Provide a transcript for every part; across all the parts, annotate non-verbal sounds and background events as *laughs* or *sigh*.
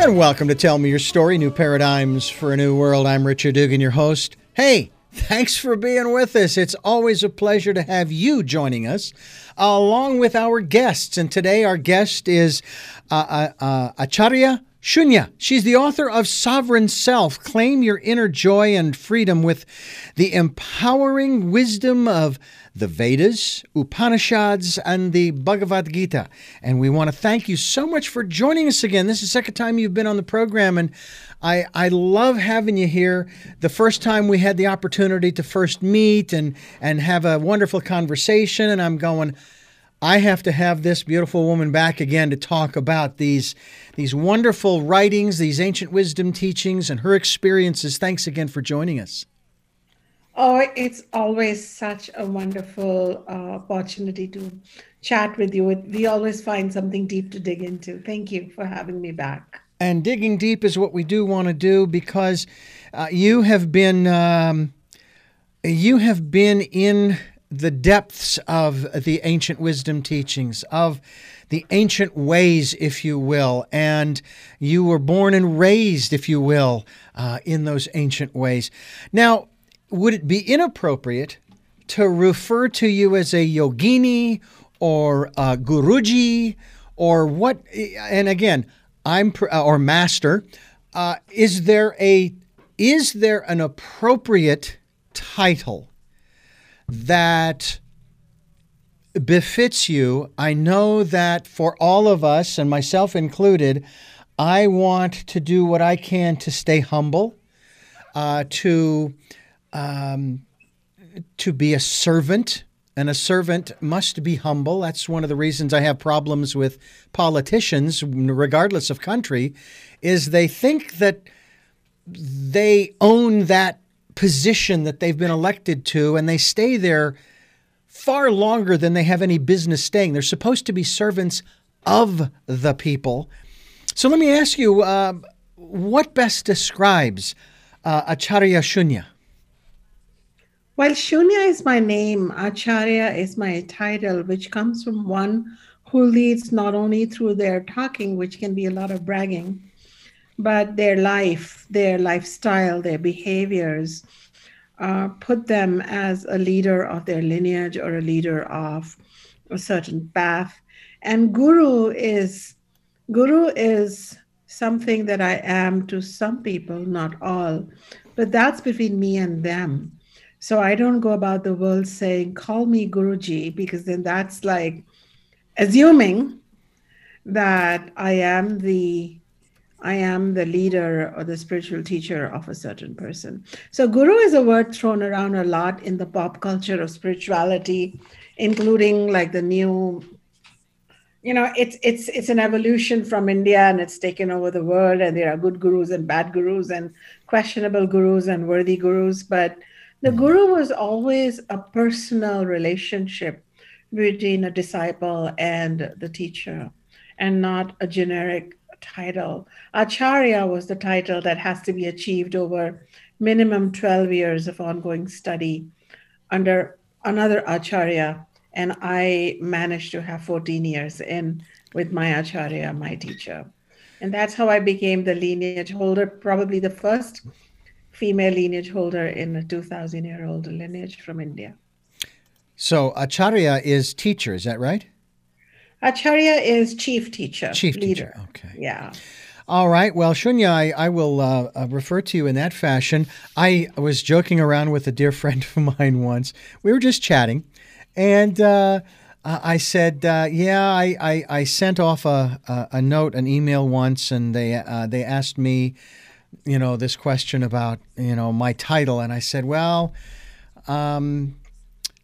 And welcome to Tell Me Your Story New Paradigms for a New World. I'm Richard Dugan, your host. Hey, thanks for being with us. It's always a pleasure to have you joining us, along with our guests. And today, our guest is uh, uh, uh, Acharya Shunya. She's the author of Sovereign Self Claim Your Inner Joy and Freedom with the Empowering Wisdom of the Vedas, Upanishads, and the Bhagavad Gita. And we want to thank you so much for joining us again. This is the second time you've been on the program, and I, I love having you here. The first time we had the opportunity to first meet and, and have a wonderful conversation, and I'm going, I have to have this beautiful woman back again to talk about these these wonderful writings, these ancient wisdom teachings, and her experiences. Thanks again for joining us. Oh, it's always such a wonderful uh, opportunity to chat with you. We always find something deep to dig into. Thank you for having me back. And digging deep is what we do want to do because uh, you have been um, you have been in the depths of the ancient wisdom teachings of the ancient ways, if you will, and you were born and raised, if you will, uh, in those ancient ways. Now, would it be inappropriate to refer to you as a yogini or a guruji or what? And again, I'm uh, or master. Uh, is there a is there an appropriate title that befits you? I know that for all of us, and myself included, I want to do what I can to stay humble, uh, to um, to be a servant, and a servant must be humble. That's one of the reasons I have problems with politicians, regardless of country, is they think that they own that position that they've been elected to, and they stay there far longer than they have any business staying. They're supposed to be servants of the people. So let me ask you, uh, what best describes uh, Acharya Shunya? Well, Shunya is my name, Acharya is my title, which comes from one who leads not only through their talking, which can be a lot of bragging, but their life, their lifestyle, their behaviors uh, put them as a leader of their lineage or a leader of a certain path. And guru is guru is something that I am to some people, not all, but that's between me and them. So I don't go about the world saying, call me Guruji, because then that's like assuming that I am the I am the leader or the spiritual teacher of a certain person. So guru is a word thrown around a lot in the pop culture of spirituality, including like the new you know it's it's it's an evolution from india and it's taken over the world and there are good gurus and bad gurus and questionable gurus and worthy gurus but the mm-hmm. guru was always a personal relationship between a disciple and the teacher, and not a generic title. Acharya was the title that has to be achieved over minimum 12 years of ongoing study under another Acharya. And I managed to have 14 years in with my Acharya, my teacher. And that's how I became the lineage holder, probably the first female lineage holder in a 2,000 year old lineage from India. So Acharya is teacher, is that right? Acharya is chief teacher. Chief leader. teacher, okay. Yeah. All right. Well, Shunya, I, I will uh, uh, refer to you in that fashion. I was joking around with a dear *laughs* friend of mine once. We were just chatting, and uh, I said, uh, "Yeah, I, I, I, sent off a, a, a, note, an email once, and they uh, they asked me you know, this question about, you know, my title. And I said, well, um,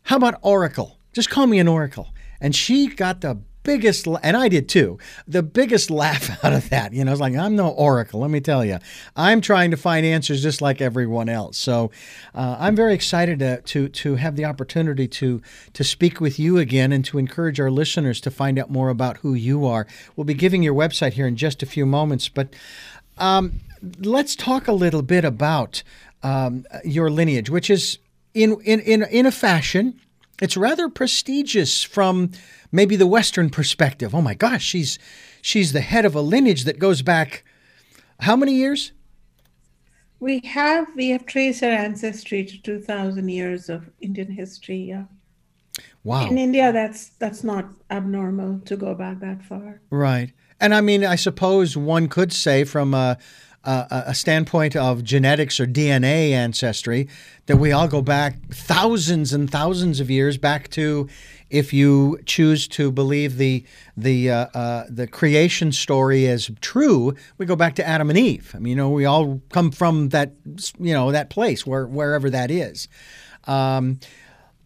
how about Oracle? Just call me an Oracle. And she got the biggest, and I did too, the biggest *laughs* laugh out of that. You know, it's like, I'm no oracle, let me tell you. I'm trying to find answers just like everyone else. So uh, I'm very excited to, to, to have the opportunity to, to speak with you again and to encourage our listeners to find out more about who you are. We'll be giving your website here in just a few moments, but um, let's talk a little bit about um, your lineage, which is in, in, in, in a fashion, it's rather prestigious from maybe the Western perspective. Oh my gosh, she's she's the head of a lineage that goes back How many years? We have we have traced our ancestry to two thousand years of Indian history. Yeah. Wow. In India, that's that's not abnormal to go back that far. Right. And I mean, I suppose one could say from a, a, standpoint of genetics or DNA ancestry that we all go back thousands and thousands of years back to, if you choose to believe the the uh, uh, the creation story as true, we go back to Adam and Eve. I mean, you know, we all come from that you know that place where wherever that is. Um,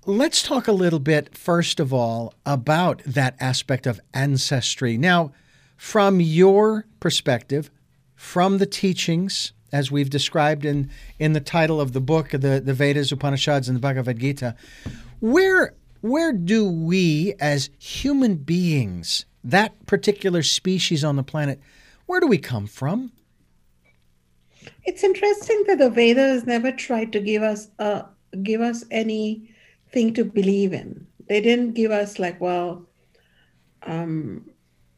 let's talk a little bit first of all about that aspect of ancestry. Now from your perspective, from the teachings, as we've described in, in the title of the book, the, the Vedas, Upanishads, and the Bhagavad Gita, where, where do we as human beings, that particular species on the planet, where do we come from? It's interesting that the Vedas never tried to give us uh, give us anything to believe in. They didn't give us like, well, um,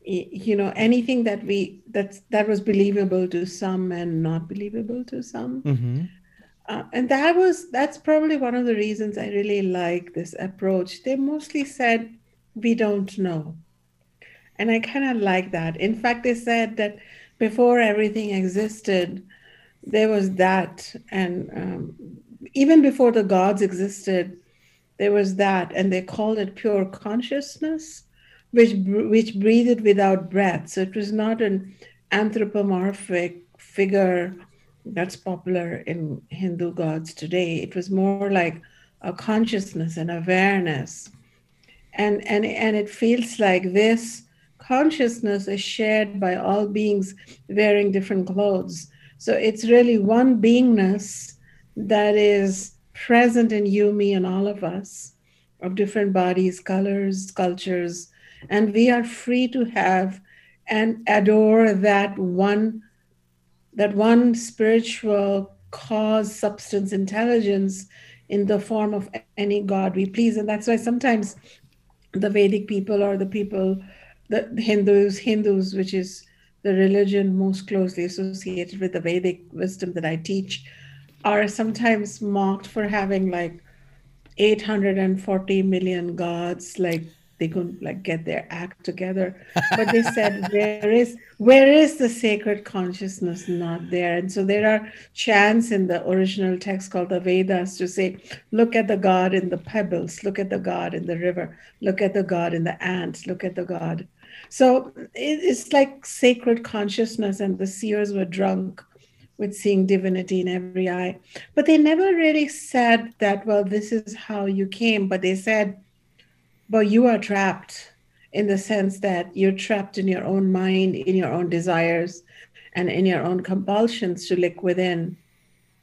you know anything that we that that was believable to some and not believable to some. Mm-hmm. uh, and that was that's probably one of the reasons i really like this approach. They mostly said we don't know. And i kind of like that. In fact they said that before everything existed there was that and um, even before the gods existed there was that and they called it pure consciousness which which breathed without breath. So it was not an anthropomorphic figure that's popular in Hindu gods today. It was more like a consciousness and awareness. And and and it feels like this consciousness is shared by all beings wearing different clothes. So it's really one beingness that is present in you, me, and all of us of different bodies, colors, cultures, and we are free to have and adore that one that one spiritual cause substance intelligence in the form of any god we please. And that's why sometimes the vedic people or the people the hindus hindus which is the religion most closely associated with the vedic wisdom that i teach are sometimes mocked for having like 840 million gods like they couldn't like get their act together. But they said *laughs* where is where is the sacred consciousness not there? And so there are chants in the original text called the vedas to say look at the god in the pebbles look at the god in the river look at the god in the ants look at the god. So it's like sacred consciousness and the seers were drunk with seeing divinity in every eye. But they never really said that well this is how you came but they said but you are trapped in the sense that you're trapped in your own mind, in your own desires, and in your own compulsions to look within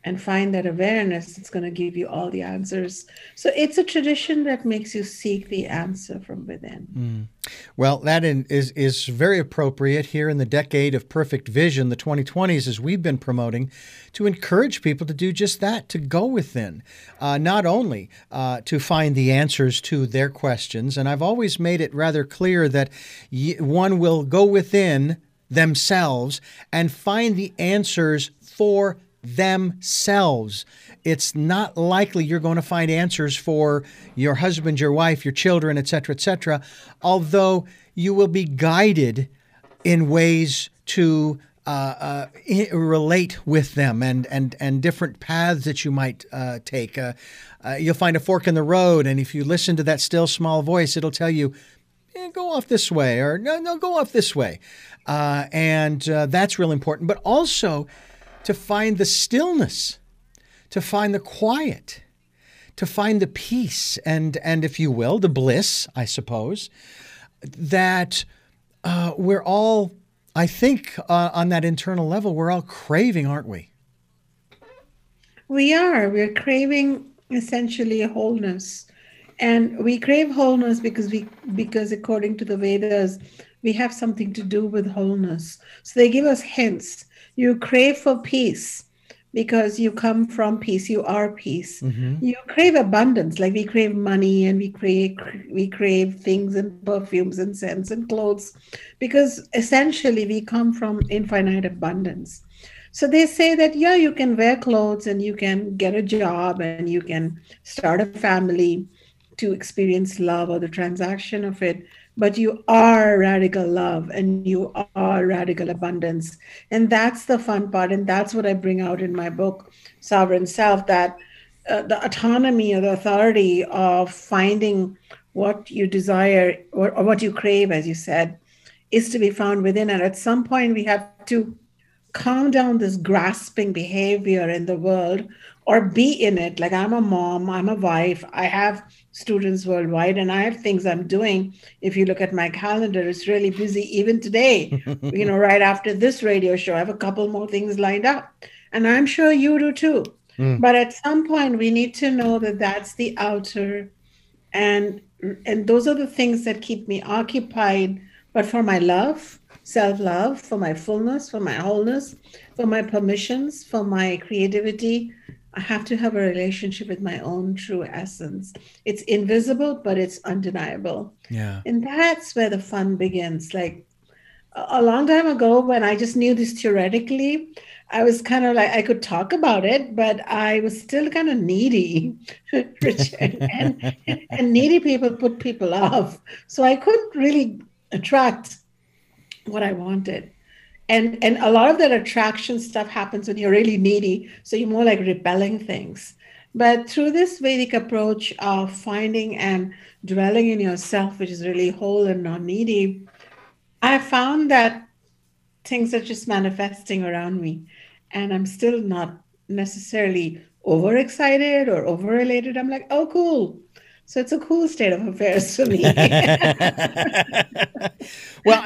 and find that awareness it's going to give you all the answers. So it's a tradition that makes you seek the answer from within. Mm. well that is is very appropriate here in the decade of perfect vision the 2020s as we've been promoting to encourage people to do just that to go within. Uh, not only uh, to find the answers to their questions and i've always made it rather clear that one will go within themselves and find the answers for themselves. It's not likely you're going to find answers for your husband, your wife, your children, etc., etc., although you will be guided in ways to uh, uh, relate with them and, and, and different paths that you might uh, take. Uh, uh, you'll find a fork in the road, and if you listen to that still small voice, it'll tell you, eh, go off this way, or no, no, go off this way. Uh, and that's real important. But also, to find the stillness, to find the quiet, to find the peace and, and if you will, the bliss, I suppose, that uh, we're all, I think, uh, on that internal level, we're all craving, aren't we? We are. We're craving essentially wholeness. And we crave wholeness because we because according to the Vedas, we have something to do with wholeness. So they give us hints you crave for peace because you come from peace you are peace mm-hmm. you crave abundance like we crave money and we crave we crave things and perfumes and scents and clothes because essentially we come from infinite abundance So they say that, yeah, you can wear clothes and you can get a job and you can start a family to experience love or the transaction of it. But you are radical love and you are radical abundance. And that's the fun part. And that's what I bring out in my book, Sovereign Self, that uh, the autonomy or the authority of finding what you desire or, or what you crave, as you said, is to be found within. And at some point, we have to calm down this grasping behavior in the world or be in it. Like I'm a mom, I'm a wife, I have students worldwide, and I have things I'm doing. If you look at my calendar, it's really busy even today. *laughs* you know, right after this radio show, I have a couple more things lined up. And I'm sure you do too. Mm. But at some point, we need to know that that's the outer, and and those are the things that keep me occupied. But for my love, self love, for my fullness, for my wholeness, for my permissions, for my creativity, I have to have a relationship with my own true essence. It's invisible, but it's undeniable. Yeah. And that's where the fun begins. Like a long time ago, when I just knew this theoretically, I was kind of like I could talk about it, but I was still kind of needy, *laughs* and, and needy people put people off. So I couldn't really attract what I wanted. And and a lot of that attraction stuff happens when you're really needy. So you're more like repelling things. But through this Vedic approach of finding and dwelling in yourself, which is really whole and non needy, I found that things are just manifesting around me and I'm still not necessarily overexcited or overrelated. I'm like, oh, cool. So it's a cool state of affairs for me. *laughs* well,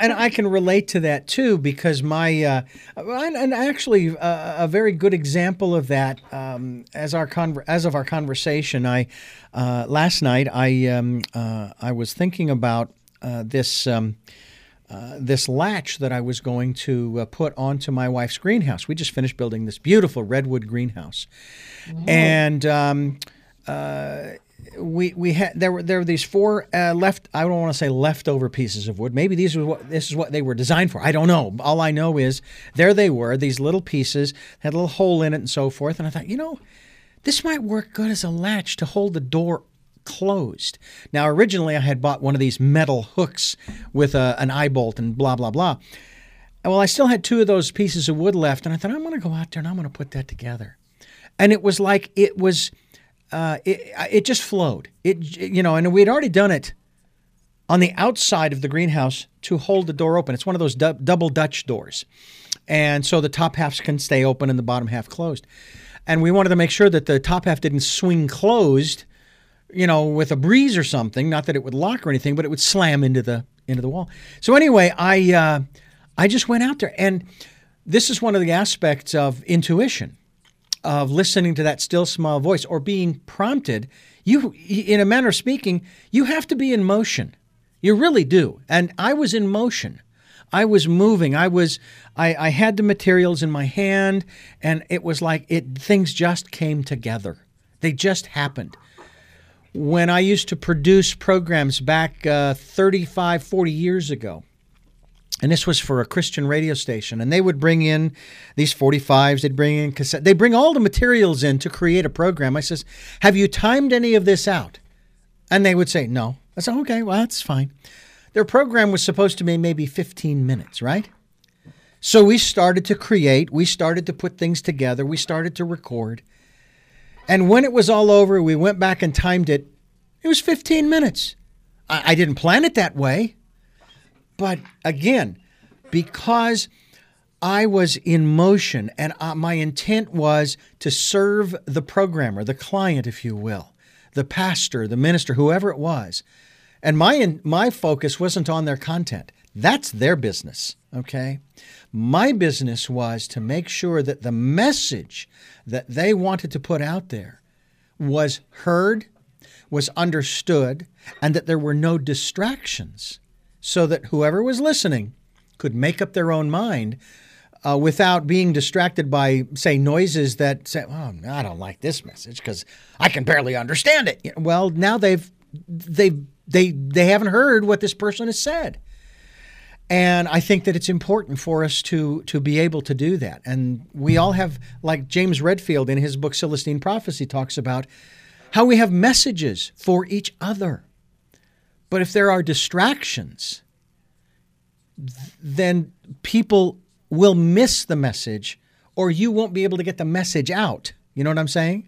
and I can relate to that too because my, uh, and actually uh, a very good example of that um, as our con- as of our conversation. I uh, last night I um, uh, I was thinking about uh, this. Um, uh, this latch that I was going to uh, put onto my wife's greenhouse. We just finished building this beautiful redwood greenhouse, and um, uh, we we had there were there were these four uh, left. I don't want to say leftover pieces of wood. Maybe these were what this is what they were designed for. I don't know. All I know is there they were. These little pieces had a little hole in it and so forth. And I thought, you know, this might work good as a latch to hold the door closed. Now, originally I had bought one of these metal hooks with a, an eye bolt and blah, blah, blah. Well, I still had two of those pieces of wood left, and I thought, I'm going to go out there and I'm going to put that together. And it was like it was, uh, it, it just flowed. It, you know, and we had already done it on the outside of the greenhouse to hold the door open. It's one of those du- double Dutch doors. And so the top half can stay open and the bottom half closed. And we wanted to make sure that the top half didn't swing closed you know, with a breeze or something. Not that it would lock or anything, but it would slam into the into the wall. So anyway, I uh, I just went out there, and this is one of the aspects of intuition, of listening to that still small voice or being prompted. You, in a manner of speaking, you have to be in motion. You really do. And I was in motion. I was moving. I was I, I had the materials in my hand and it was like it things just came together. They just happened when I used to produce programs back uh, 35, 40 years ago. And this was for a Christian radio station. And they would bring in these 45s, they'd bring in cassette, they bring all the materials in to create a program. I says, Have you timed any of this out? And they would say, No. I said, Okay, well, that's fine. Their program was supposed to be maybe 15 minutes, right? So we started to create, we started to put things together, we started to record. And when it was all over, we went back and timed it. It was 15 minutes. I, I didn't plan it that way. But again, because I was in motion and uh, my intent was to serve the programmer, the client, if you will, the pastor, the minister, whoever it was. And my, my focus wasn't on their content. That's their business, okay? My business was to make sure that the message that they wanted to put out there was heard, was understood, and that there were no distractions so that whoever was listening could make up their own mind uh, without being distracted by, say, noises that say, "Oh, I don't like this message because I can barely understand it." Well, now they've they've they they haven't heard what this person has said. And I think that it's important for us to to be able to do that. And we all have, like James Redfield in his book Celestine Prophecy talks about, how we have messages for each other. But if there are distractions, then people will miss the message or you won't be able to get the message out. You know what I'm saying?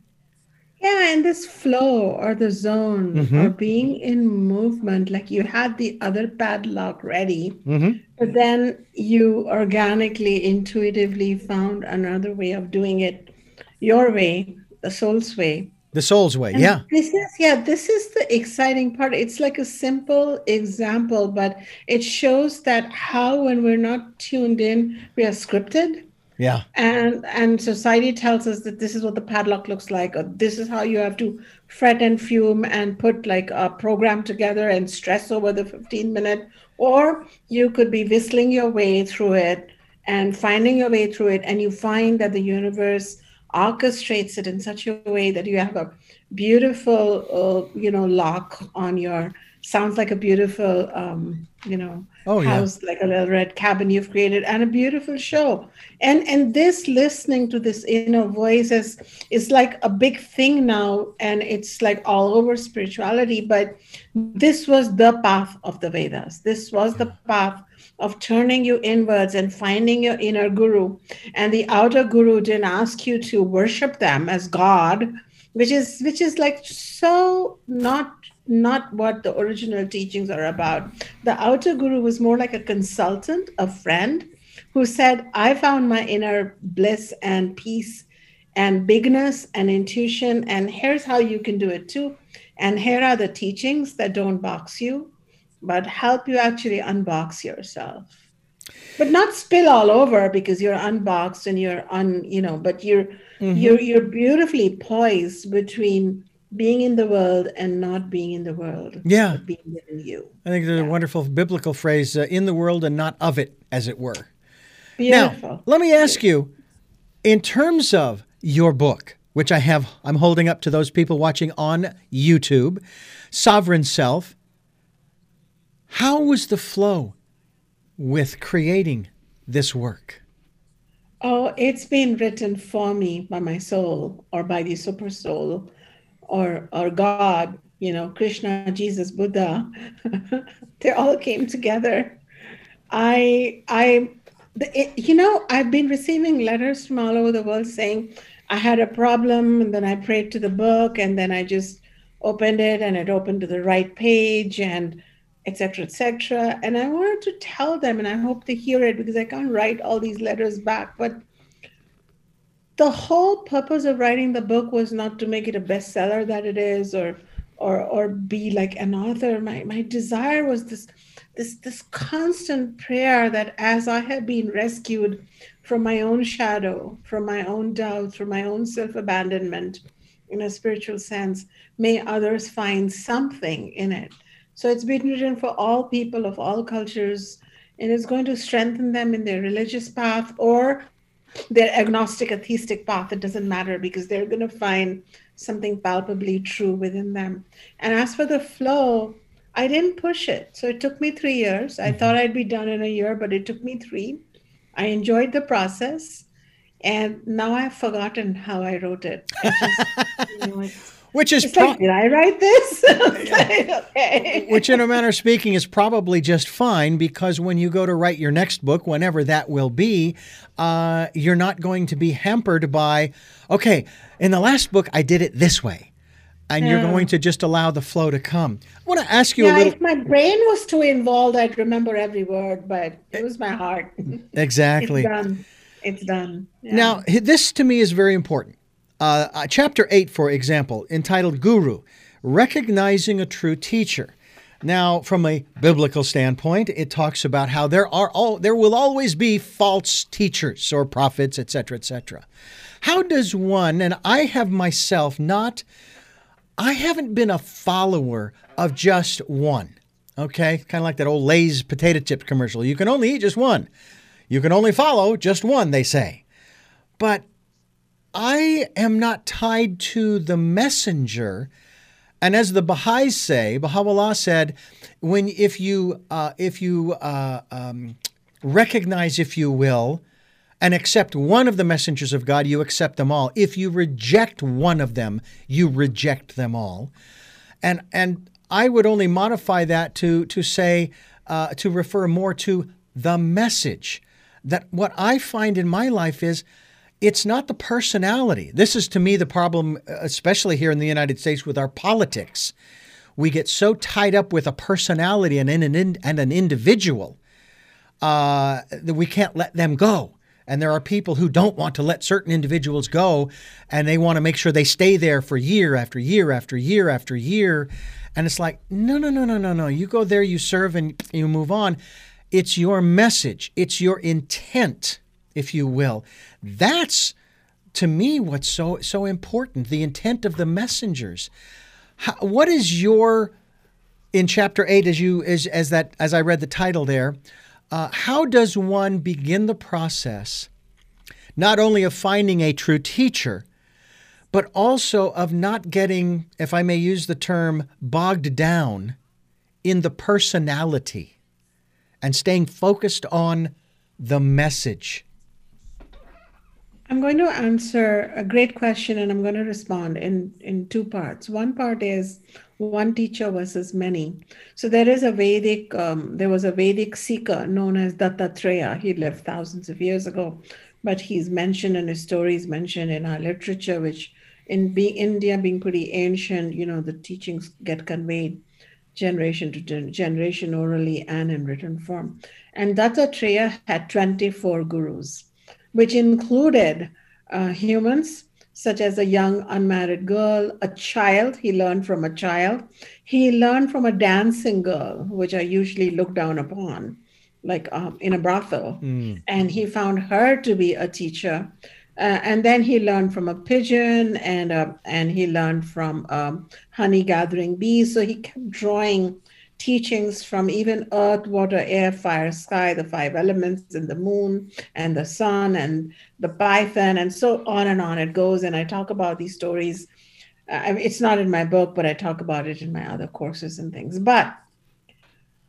Yeah, and this flow or the zone mm-hmm. or being in movement, like you had the other padlock ready, mm-hmm. but then you organically, intuitively found another way of doing it your way, the soul's way. The soul's way, and yeah. This is yeah, this is the exciting part. It's like a simple example, but it shows that how when we're not tuned in, we are scripted yeah. And and society tells us that this is what the padlock looks like, or this is how you have to fret and fume and put like a program together and stress over the 15 minute, or you could be whistling your way through it and finding your way through it, and you find that the universe orchestrates it in such a way that you have a beautiful, uh, you know, lock on your sounds like a beautiful um, you know oh, house yeah. like a little red cabin you've created and a beautiful show and and this listening to this inner voice is is like a big thing now and it's like all over spirituality but this was the path of the vedas this was the path of turning you inwards and finding your inner guru and the outer guru didn't ask you to worship them as god which is which is like so not not what the original teachings are about. The outer guru was more like a consultant, a friend who said, I found my inner bliss and peace and bigness and intuition, and here's how you can do it too. And here are the teachings that don't box you, but help you actually unbox yourself. But not spill all over because you're unboxed and you're un, you know, but you're mm-hmm. you're you're beautifully poised between being in the world and not being in the world. Yeah. Being within you. I think there's yeah. a wonderful biblical phrase uh, in the world and not of it, as it were. Beautiful. Now, let me ask you in terms of your book, which I have, I'm holding up to those people watching on YouTube, Sovereign Self, how was the flow with creating this work? Oh, it's been written for me by my soul or by the super soul or or God, you know, Krishna, Jesus, Buddha, *laughs* they all came together. I I it, you know, I've been receiving letters from all over the world saying I had a problem and then I prayed to the book and then I just opened it and it opened to the right page and etc etc and i wanted to tell them and i hope they hear it because i can't write all these letters back but the whole purpose of writing the book was not to make it a bestseller that it is or or or be like an author. My my desire was this this this constant prayer that as i have been rescued from my own shadow from my own doubts from my own self-abandonment in a spiritual sense may others find something in it so it's been written for all people of all cultures and it's going to strengthen them in their religious path or their agnostic atheistic path. It doesn't matter because they're going to find something palpably true within them. And as for the flow i didn't push it. So it took me three years. I mm-hmm. thought i'd be done in a year but it took me three. I enjoyed the process and now i've forgotten how i wrote it. *laughs* Just, you know, which is pro- like, did I write this? *laughs* okay. Which, in a manner of speaking, is probably just fine because when you go to write your next book, whenever that will be, uh, you're not going to be hampered by, okay, in the last book I did it this way. And yeah. you're going to just allow the flow to come. I want to ask you yeah, a little. If my brain was too involved, I'd remember every word, but it was my heart. *laughs* Exactly. it's done. It's done. Yeah. Now, this to me is very important uh, uh, chapter 8, for example, entitled Guru, Recognizing a True Teacher. Now, from a biblical standpoint, it talks about how there are all there will always be false teachers or prophets, etc., etc. How does one, and I have myself not, I haven't been a follower of just one. Okay, kind of like that old Lay's potato chips commercial. You can only eat just one. You can only follow just one, they say. But I am not tied to the messenger And as the Baha'is say, Baha'u'llah said, when if you uh, if you uh, um, recognize, if you will, and accept one of the messengers of God, you accept them all. If you reject one of them, you reject them all. And and I would only modify that to to say uh, to refer more to the message. That what I find in my life is it's not the personality. This is to me the problem, especially here in the United States with our politics. We get so tied up with a personality and an, and an individual uh, that we can't let them go. And there are people who don't want to let certain individuals go, and they want to make sure they stay there for year after year after year after year. And it's like, no, no, no, no, no, no. You go there, you serve, and you move on. It's your message, it's your intent, if you will. That's to me what's so so important. The intent of the messengers. How, what is your in chapter eight as you as as that as I read the title there? Uh, how does one begin the process, not only of finding a true teacher, but also of not getting, if I may use the term, bogged down in the personality and staying focused on the message? I'm going to answer a great question and I'm going to respond in, in two parts. One part is one teacher versus many. So there is a Vedic, um, there was a Vedic seeker known as Dattatreya. He lived thousands of years ago, but he's mentioned and his stories, mentioned in our literature, which in being India being pretty ancient, you know, the teachings get conveyed generation to generation orally and in written form. And Dattatreya had 24 gurus, which included uh, humans, such as a young unmarried girl, a child, he learned from a child. He learned from a dancing girl, which are usually looked down upon, like um, in a brothel. Mm. And he found her to be a teacher. Uh, and then he learned from a pigeon and uh, and he learned from um, honey gathering bees. So he kept drawing teachings from even earth, water, air, fire, sky, the five elements, and the moon, and the sun, and the python, and so on and on it goes. And I talk about these stories. Uh, mean, it's not in my book, but I talk about it in my other courses and things. But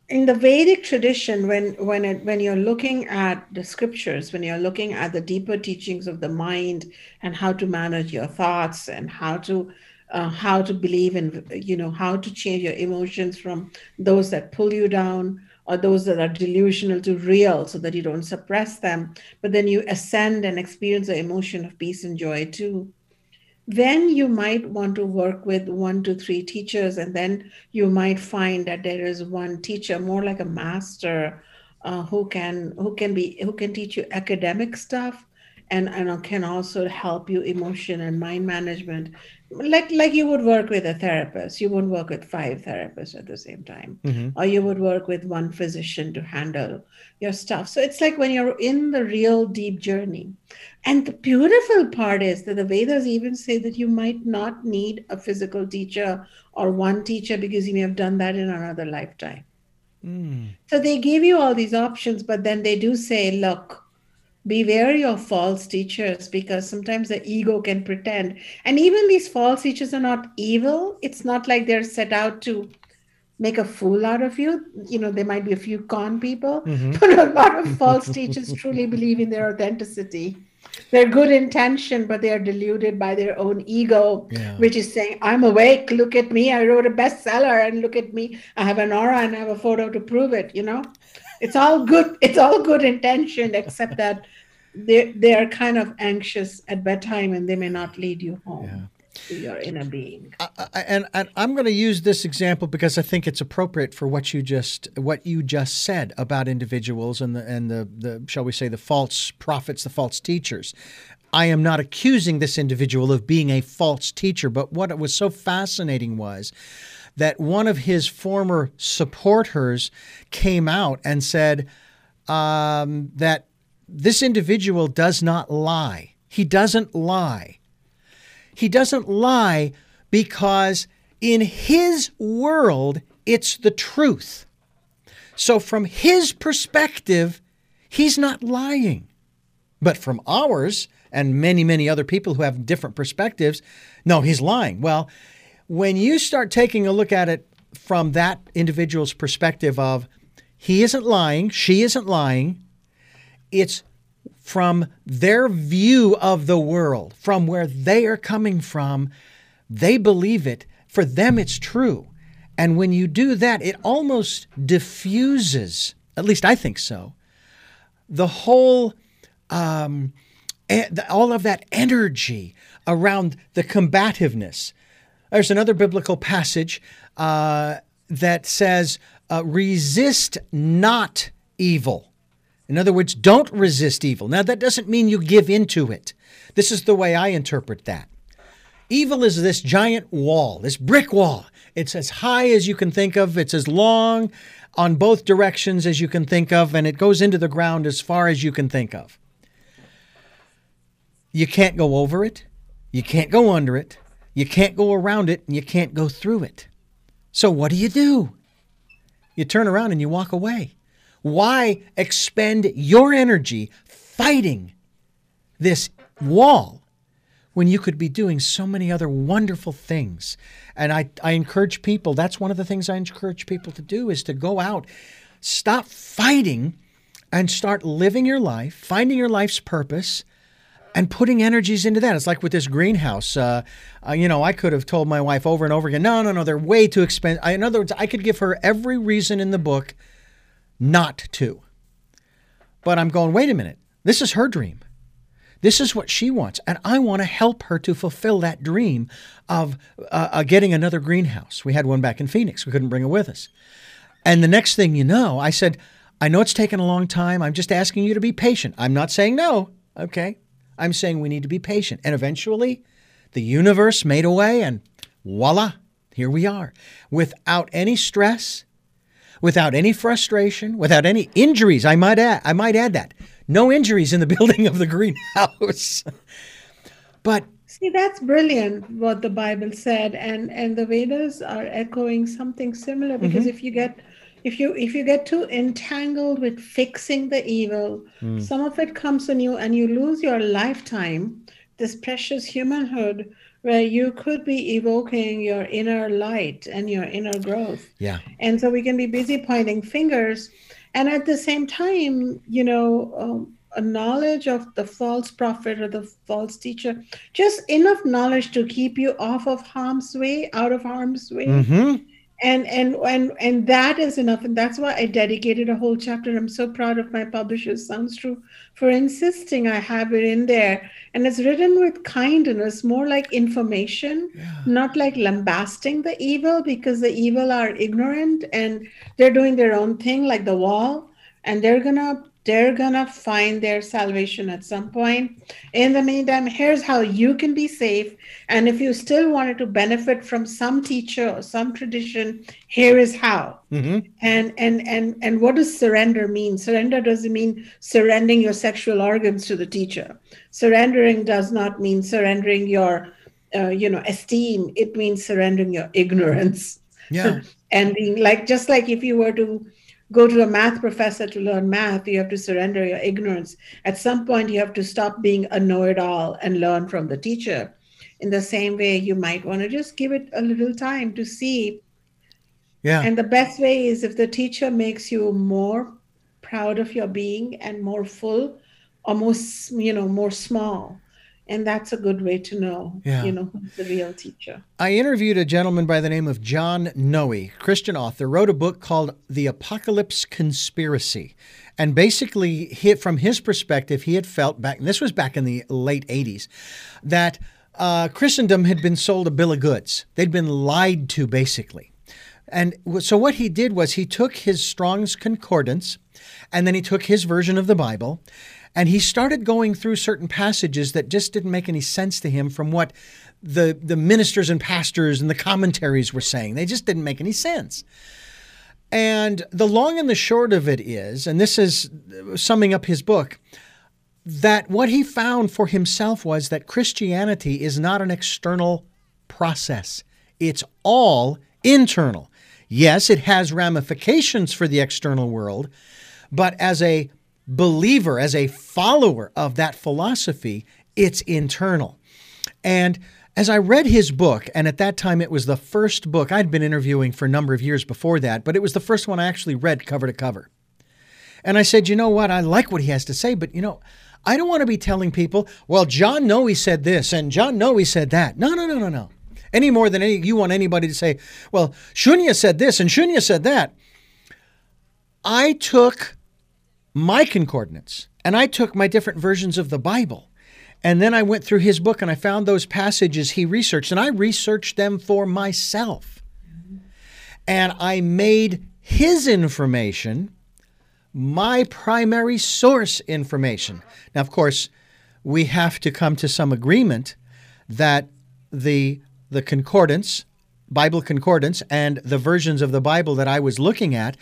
in the Vedic tradition, when when it, when you're looking at the scriptures, when you're looking at the deeper teachings of the mind and how to manage your thoughts and how to uh, how to believe in you know how to change your emotions from those that pull you down or those that are delusional to real so that you don't suppress them. But then you ascend and experience the emotion of peace and joy too. Then you might want to work with one to three teachers and then you might find that there is one teacher more like a master uh, who can who can be who can teach you academic stuff and, and can also help you emotion and mind management like like you would work with a therapist. You wouldn't work with five therapists at the same time. Mm-hmm. or you would work with one physician to handle your stuff. So it's like when you're in the real deep journey. And the beautiful part is that the vedas even say that you might not need a physical teacher or one teacher because you may have done that in another lifetime. Mm. so they give you all these options but then they do say look be wary of false teachers because sometimes the ego can pretend. And even these false teachers are not evil. It's not like they're set out to make a fool out of you. You know, there might be a few con people, mm-hmm. but a lot of false teachers truly believe in their authenticity. They're good intention, but they are deluded by their own ego, yeah. which is saying, I'm awake, look at me. I wrote a bestseller and look at me. I have an aura and I have a photo to prove it, you know? It's all good, it's all good intention, except that they they are kind of anxious at bedtime and they may not lead you home. Yeah. To your inner being, I, I, and, and I'm going to use this example because I think it's appropriate for what you just what you just said about individuals and the and the, the shall we say the false prophets, the false teachers. I am not accusing this individual of being a false teacher, but what was so fascinating was that one of his former supporters came out and said um, that this individual does not lie. He doesn't lie. He doesn't lie because in his world, it's the truth. So, from his perspective, he's not lying. But from ours, and many, many other people who have different perspectives, no, he's lying. Well, when you start taking a look at it from that individual's perspective of he isn't lying, she isn't lying, it's from their view of the world, from where they are coming from, they believe it. For them, it's true. And when you do that, it almost diffuses, at least I think so, the whole, um, all of that energy around the combativeness. There's another biblical passage uh, that says, uh, resist not evil. In other words, don't resist evil. Now, that doesn't mean you give into it. This is the way I interpret that. Evil is this giant wall, this brick wall. It's as high as you can think of, it's as long on both directions as you can think of, and it goes into the ground as far as you can think of. You can't go over it, you can't go under it, you can't go around it, and you can't go through it. So, what do you do? You turn around and you walk away. Why expend your energy fighting this wall when you could be doing so many other wonderful things. And I, I encourage people, that's one of the things I encourage people to do is to go out, stop fighting and start living your life, finding your life's purpose and putting energies into that. It's like with this greenhouse. Uh, uh, you know, I could have told my wife over and over again, no, no, no, they're way too expensive. In other words, I could give her every reason in the book not to. But I'm going, wait a minute, this is her dream. This is what she wants. And I want to help her to fulfill that dream of uh, uh, getting another greenhouse. We had one back in Phoenix. We couldn't bring it with us. And the next thing you know, I said, I know it's taken a long time. I'm just asking you to be patient. I'm not saying no. Okay. I'm saying we need to be patient. And eventually, the universe made a way, and voila, here we are. Without any stress, without any frustration, without any injuries. I might add, I might add that no injuries in the *laughs* building of the greenhouse. but see, that's brilliant what the Bible said, and and the Vedas are echoing something similar because mm-hmm. if you get if you if you get too entangled with fixing the evil mm. some of it comes on you and you lose your lifetime this precious humanhood where you could be evoking your inner light and your inner growth. Yeah. And so we can be busy pointing fingers. And at the same time, you know, um, a knowledge of the false prophet or the false teacher, just enough knowledge to keep you off of harm's way, out of harm's way. Mm-hmm and and and and that is enough. And that's why i dedicated a whole chapter. I'm so proud of my publishers sounds true for insisting i have it in there. And it's written with kindness more like information yeah. not like lambasting the evil because the evil are ignorant and they're doing their own thing like the wall and they're gonna they're gonna find their salvation at some point. In the meantime, here's how you can be safe. And if you still wanted to benefit from some teacher or some tradition, here is how. Mm-hmm. And and and and what does surrender mean? Surrender doesn't mean surrendering your sexual organs to the teacher. Surrendering does not mean surrendering your uh, you know esteem. It means surrendering your ignorance. Yeah. *laughs* and being like just like if you were to go to a math professor to learn math, you have to surrender your ignorance. At some point, you have to stop being a know it all and learn from the teacher. In the same way, you might want to just give it a little time to see. Yeah. And the best way is if the teacher makes you more proud of your being and more full, almost, you know, more small and that's a good way to know yeah. you know who's the real teacher. I interviewed a gentleman by the name of john noe christian author wrote a book called the apocalypse conspiracy. And basically hit from his perspective he had felt back and this was back in the late 80s that uh, christendom had been sold a bill of goods. They'd been lied to basically. And so what he did was he took his strong's concordance and then he took his version of the bible and he started going through certain passages that just didn't make any sense to him from what the, the ministers and pastors and the commentaries were saying. They just didn't make any sense. And the long and the short of it is, and this is summing up his book, that what he found for himself was that Christianity is not an external process, it's all internal. Yes, it has ramifications for the external world, but as a believer, as a follower of that philosophy, it's internal. And as I read his book, and at that time it was the first book I'd been interviewing for a number of years before that, but it was the first one I actually read cover to cover. And I said, you know what? I like what he has to say, but you know, I don't want to be telling people, well, John Noe said this and John Noe said that. No, no, no, no, no. Any more than any, you want anybody to say, well, Shunya said this and Shunya said that. I took my concordance and I took my different versions of the Bible and then I went through his book and I found those passages he researched, and I researched them for myself. And I made his information my primary source information. Now, of course, we have to come to some agreement that the the concordance, Bible concordance, and the versions of the Bible that I was looking at,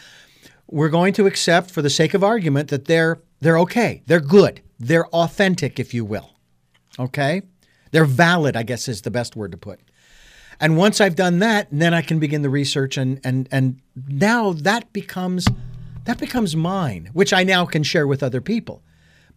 we're going to accept, for the sake of argument, that they're they're okay, they're good, they're authentic, if you will. Okay? They're valid, I guess is the best word to put. And once I've done that, then I can begin the research and and and now that becomes that becomes mine, which I now can share with other people.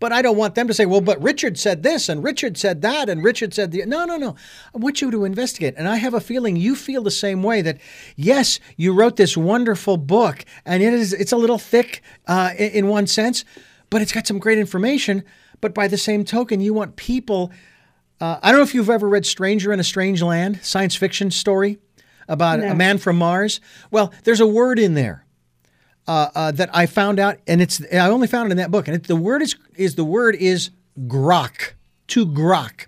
But I don't want them to say, well, but Richard said this and Richard said that and Richard said the no, no, no. I want you to investigate. And I have a feeling you feel the same way that yes, you wrote this wonderful book and it is it's a little thick uh, in, in one sense, but it's got some great information. But by the same token, you want people. Uh, I don't know if you've ever read Stranger in a Strange Land, science fiction story about no. a man from Mars. Well, there's a word in there uh, uh, that I found out, and it's I only found it in that book, and it, the word is is the word is grok, to grok,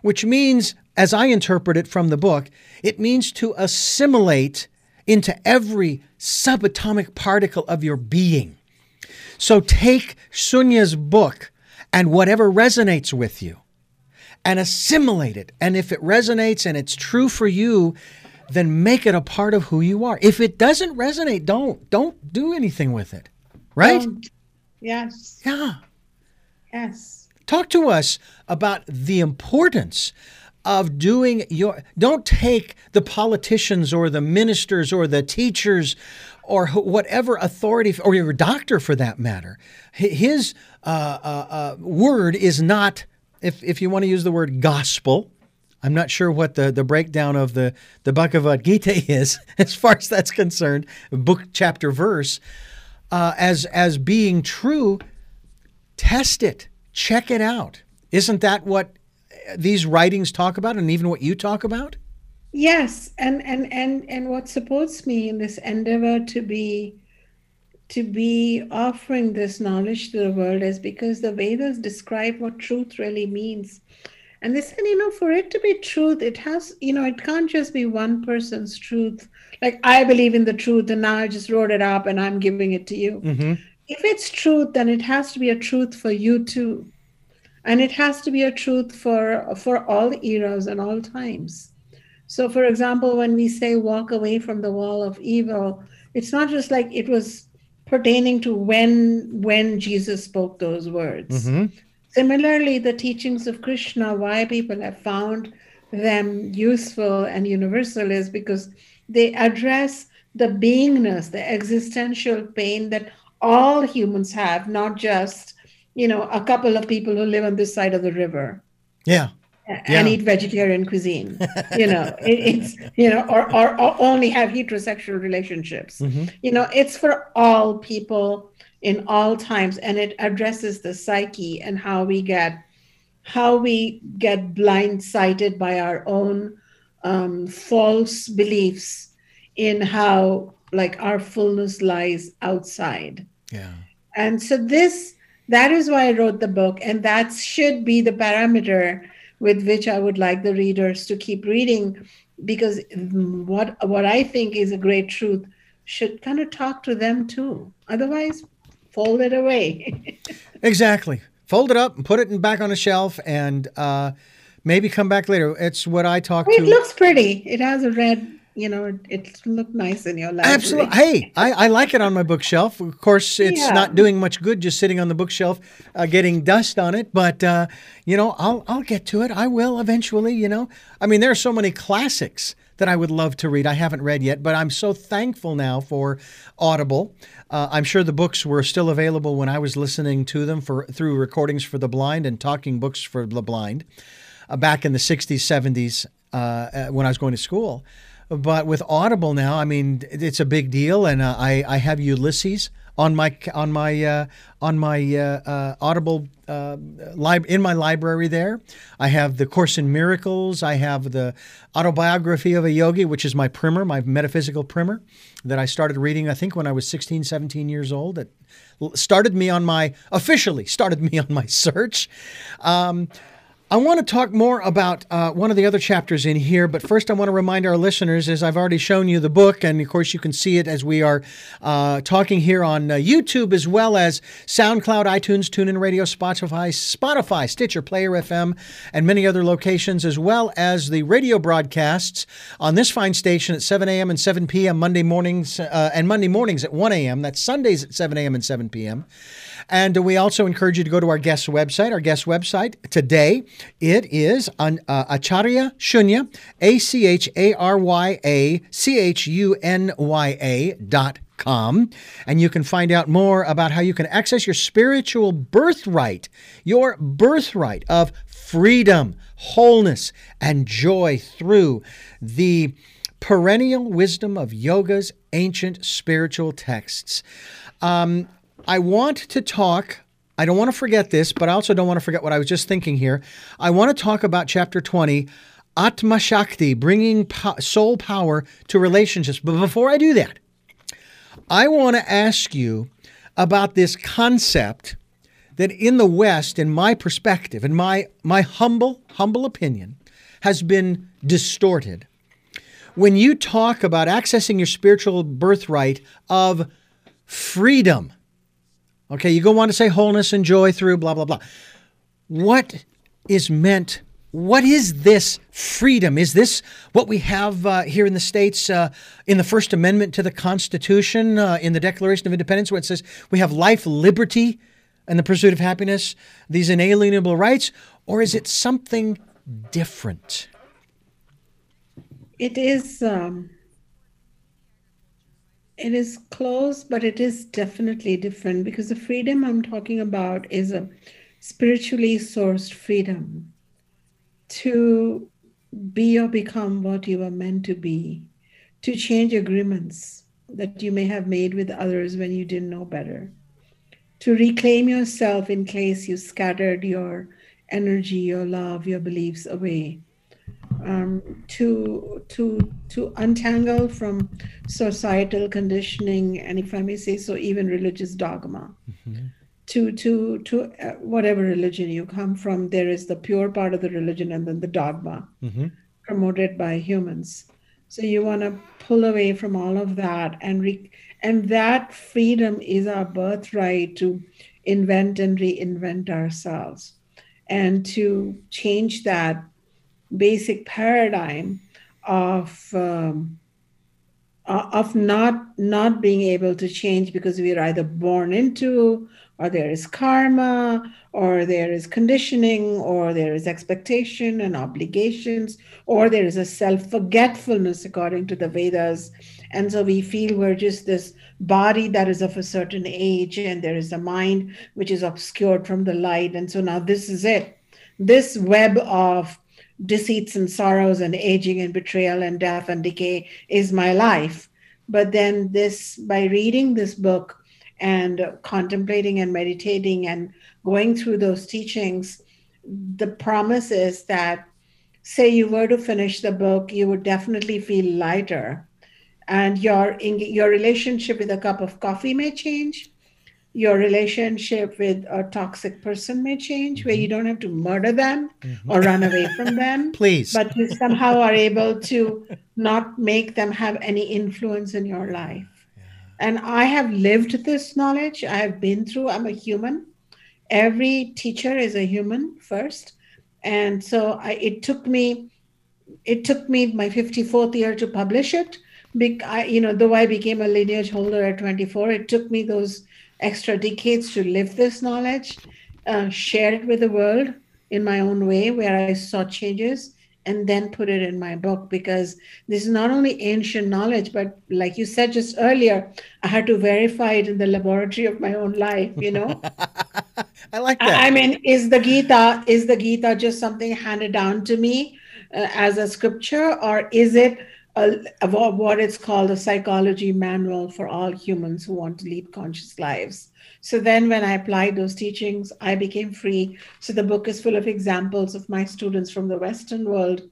which means, as I interpret it from the book, it means to assimilate into every subatomic particle of your being. So take Shunya's book and whatever resonates with you and assimilate it. And if it resonates and it's true for you, then make it a part of who you are. If it doesn't resonate, don't don't do anything with it. Right? Don't. Yes. Yeah. Yes. Talk to us about the importance of doing your don't take the politicians or the ministers or the teachers or whatever authority or your doctor for that matter his uh, uh, uh, word is not if, if you want to use the word gospel i'm not sure what the, the breakdown of the, the bhagavad gita *laughs* is as far as that's concerned book chapter verse uh, as as being true test it check it out isn't that what these writings talk about and even what you talk about? Yes, and and and and what supports me in this endeavor to be to be offering this knowledge to the world is because the Vedas describe what truth really means. And they said, you know, for it to be truth, it has, you know, it can't just be one person's truth. Like, I believe in the truth and now I just wrote it up and I'm giving it to you. Mm-hmm. If it's truth, then it has to be a truth for you too and it has to be a truth for for all eras and all times so for example when we say walk away from the wall of evil it's not just like it was pertaining to when when jesus spoke those words mm-hmm. Similarly the teachings of krishna why people have found them useful and universal is because they address the beingness the existential pain that all humans have not just you know, a couple of people who live on this side of the river. Yeah. And yeah. eat vegetarian cuisine, you know, *laughs* it, it's, you know, or, or, or, only have heterosexual relationships. Mm-hmm. You know, it's for all people in all times and it addresses the psyche and how we get how we get blindsided by our own um, false beliefs in how like our fullness lies outside yeah and so this that is why I wrote the book, and that should be the parameter with which I would like the readers to keep reading, because what what I think is a great truth should kind of talk to them too. Otherwise, fold it away. *laughs* exactly. Fold it up and put it back on a shelf, and uh, maybe come back later. It's what I talk it to. It looks pretty. It has a red you know, it, looked nice in your library. Absolutely. Hey, I, I like it on my bookshelf. Of course, it's yeah. not doing much good just sitting on the bookshelf, uh, getting dust on it. But uh, you know, I'll I'll get to it. I will eventually. You know, I mean, there are so many classics that I would love to read. I haven't read yet, but I'm so thankful now for Audible. Uh, I'm sure the books were still available when I was listening to them for through recordings for the blind and talking books for the blind uh, back in the 60s, 70s, uh, when I was going to school. But with Audible now, I mean, it's a big deal, and uh, I I have Ulysses on my on my uh, on my uh, uh, Audible uh, lib- in my library there. I have the Course in Miracles. I have the Autobiography of a Yogi, which is my primer, my metaphysical primer that I started reading. I think when I was 16, 17 years old. It started me on my officially started me on my search. Um, I want to talk more about uh, one of the other chapters in here, but first I want to remind our listeners, as I've already shown you the book, and of course you can see it as we are uh, talking here on uh, YouTube as well as SoundCloud, iTunes, TuneIn Radio, Spotify, Spotify, Stitcher, Player FM, and many other locations, as well as the radio broadcasts on this fine station at 7 a.m. and 7 p.m. Monday mornings uh, and Monday mornings at 1 a.m. That's Sundays at 7 a.m. and 7 p.m. And we also encourage you to go to our guest website. Our guest website today, it is on uh, Acharya Shunya, A C H A R Y A C H U N Y A dot com, and you can find out more about how you can access your spiritual birthright, your birthright of freedom, wholeness, and joy through the perennial wisdom of yoga's ancient spiritual texts. Um, I want to talk. I don't want to forget this, but I also don't want to forget what I was just thinking here. I want to talk about chapter 20, Atma Shakti, bringing po- soul power to relationships. But before I do that, I want to ask you about this concept that in the West, in my perspective, in my, my humble, humble opinion, has been distorted. When you talk about accessing your spiritual birthright of freedom, Okay, you go on to say wholeness and joy through blah, blah, blah. What is meant? What is this freedom? Is this what we have uh, here in the States uh, in the First Amendment to the Constitution, uh, in the Declaration of Independence, where it says we have life, liberty, and the pursuit of happiness, these inalienable rights? Or is it something different? It is. Um it is close, but it is definitely different because the freedom I'm talking about is a spiritually sourced freedom to be or become what you are meant to be, to change agreements that you may have made with others when you didn't know better, to reclaim yourself in case you scattered your energy, your love, your beliefs away um, to to to untangle from societal conditioning and if i may say so even religious dogma mm-hmm. to to to uh, whatever religion you come from there is the pure part of the religion and then the dogma mm-hmm. promoted by humans so you want to pull away from all of that and re- and that freedom is our birthright to invent and reinvent ourselves and to change that basic paradigm of um, of not not being able to change because we are either born into or there is karma or there is conditioning or there is expectation and obligations or there is a self-forgetfulness according to the vedas. And so we feel we're just this body that is of a certain age and there is a mind which is obscured from the light. And so now this is it. This web of deceits and sorrows and aging and betrayal and death and decay is my life. But then, this by reading this book and contemplating and meditating and going through those teachings, the promise is that, say, you were to finish the book, you would definitely feel lighter, and your your relationship with a cup of coffee may change your relationship with a toxic person may change mm-hmm. where you don't have to murder them mm-hmm. or run away from them *laughs* please but you somehow are able to not make them have any influence in your life yeah. and i have lived this knowledge i have been through i'm a human every teacher is a human first and so I, it took me it took me my 54th year to publish it Be, I, you know though i became a lineage holder at 24 it took me those extra decades to live this knowledge, uh, share it with the world in my own way where I saw changes, and then put it in my book because this is not only ancient knowledge, but like you said just earlier, I had to verify it in the laboratory of my own life, you know? *laughs* I like that. I mean, is the Gita, is the Gita just something handed down to me? uh, as a scripture, or is it a, what it's called a psychology manual for all humans who want to lead conscious lives? So then, when I applied those teachings, I became free. So the book is full of examples of my students from the Western world,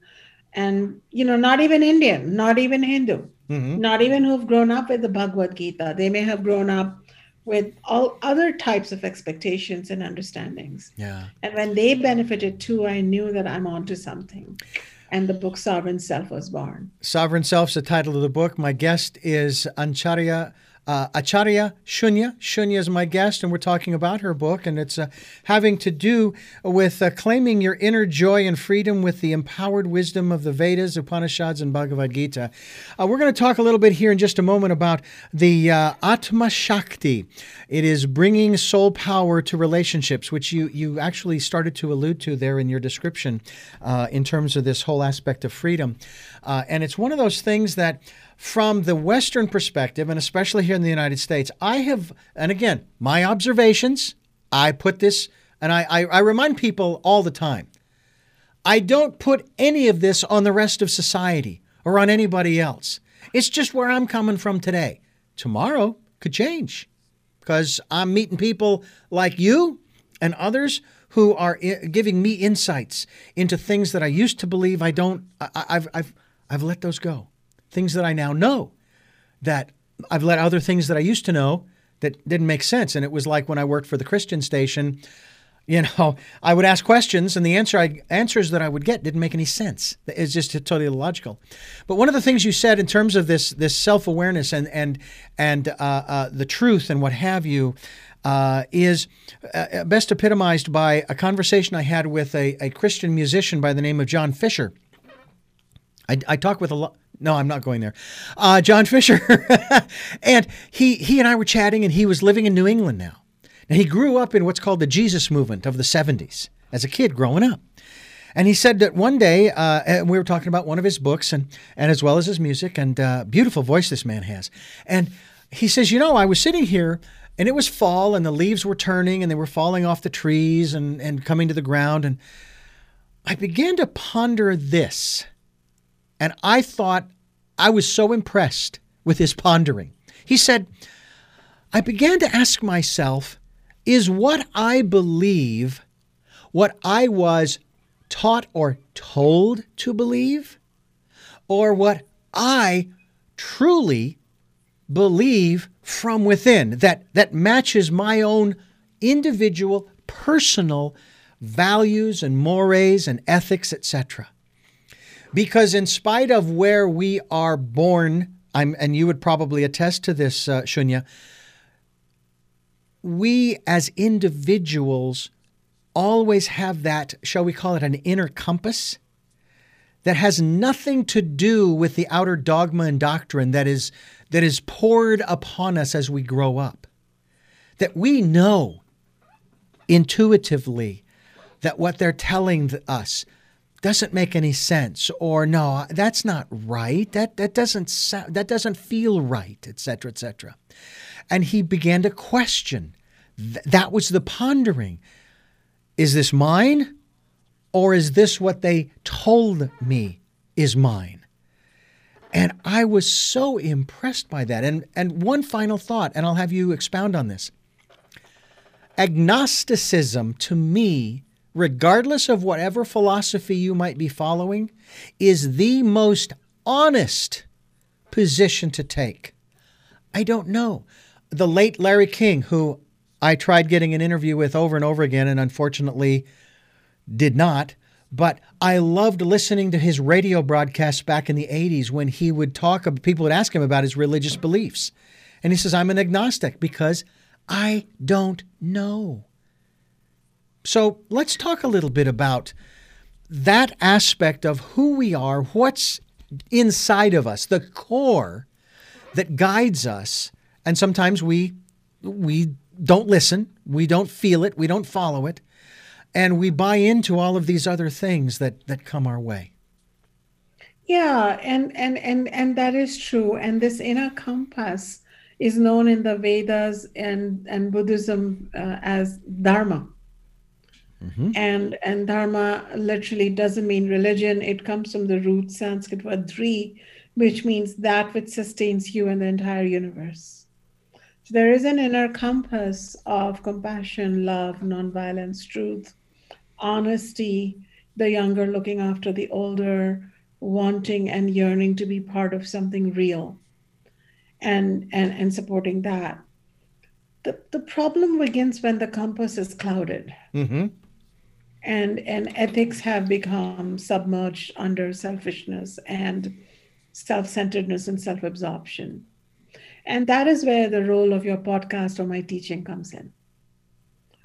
and you know, not even Indian, not even Hindu, mm-hmm. not even who've grown up with the Bhagavad Gita. They may have grown up with all other types of expectations and understandings. Yeah. And when they benefited too, I knew that I'm onto something. And the book Sovereign Self was born. Sovereign Self is the title of the book. My guest is Ancharya uh, Acharya Shunya. Shunya is my guest, and we're talking about her book, and it's uh, having to do with uh, claiming your inner joy and freedom with the empowered wisdom of the Vedas, Upanishads, and Bhagavad Gita. Uh, we're going to talk a little bit here in just a moment about the uh, Atma Shakti. It is bringing soul power to relationships, which you, you actually started to allude to there in your description uh, in terms of this whole aspect of freedom. and it's one of those things that from the Western perspective, and especially here in the United States, I have, and again, my observations, I put this, and I, I, I, remind people all the time I don't put any of this on the rest of society or on anybody else. It's just where I'm coming from today. Tomorrow could change because I'm meeting people like you and others who are giving me insights into things that I used to believe I don't, I, I've, I've, I've let those go things that I now know that I've let other things that I used to know that didn't make sense. And it was like when I worked for the Christian station, you know, *laughs* I would ask questions and the answer I, answers that I would get didn't make any sense. It's just totally illogical. But one of the things you said in terms of this this self awareness and and and uh, uh, the truth and what have you. Uh, is uh, best epitomized by a conversation I had with a, a Christian musician by the name of John Fischer. I, I talk with a lot no, I'm not going there. Uh, John Fischer, *laughs* and he he and I were chatting, and he was living in New England now. And he grew up in what's called the Jesus movement of the 70s as a kid growing up. And he said that one day, uh, we were talking about one of his books, and and as well as his music, and uh, beautiful voice this man has. And he says, you know, I was sitting here. And it was fall, and the leaves were turning, and they were falling off the trees and, and coming to the ground. And I began to ponder this. And I thought I was so impressed with his pondering. He said, I began to ask myself, is what I believe what I was taught or told to believe, or what I truly believe from within that, that matches my own individual, personal values and mores and ethics, etc. Because in spite of where we are born, I'm, and you would probably attest to this, uh, Shunya, we as individuals always have that, shall we call it an inner compass, that has nothing to do with the outer dogma and doctrine that is, that is poured upon us as we grow up. That we know intuitively that what they're telling us doesn't make any sense or no that's not right. That that doesn't sound, that doesn't feel right etc etc and he began to question Th- that was the pondering. Is this mine or is this what they told me is mine? And i was so impressed by that. And and one final thought and i'll have you expound on this. Agnosticism to me regardless of whatever philosophy you might be following, is the most honest position to take. I don't know. The late Larry King, who I tried getting an interview with over and over again and unfortunately did not, but I loved listening to his radio broadcasts back in the 80s when he would talk, people would ask him about his religious beliefs. And he says, I'm an agnostic because I don't know. So let's talk a little bit about that aspect of who we are, what's inside of us, the core that guides us. And sometimes we we don't listen, we don't feel it, we don't follow it, and we buy into all of these other things that that come our way. Yeah, and and and and that is true. And this inner compass is known in the Vedas and and Buddhism uh, as Dharma Mm-hmm. And and dharma literally doesn't mean religion. It comes from the root Sanskrit word dri, which means that which sustains you and the entire universe. So there is an inner compass of compassion, love, nonviolence, truth, honesty, the younger looking after the older, wanting and yearning to be part of something real and and, and supporting that. The, the problem begins when the compass is clouded. Mm-hmm. And, and ethics have become submerged under selfishness and self centeredness and self absorption. And that is where the role of your podcast or my teaching comes in.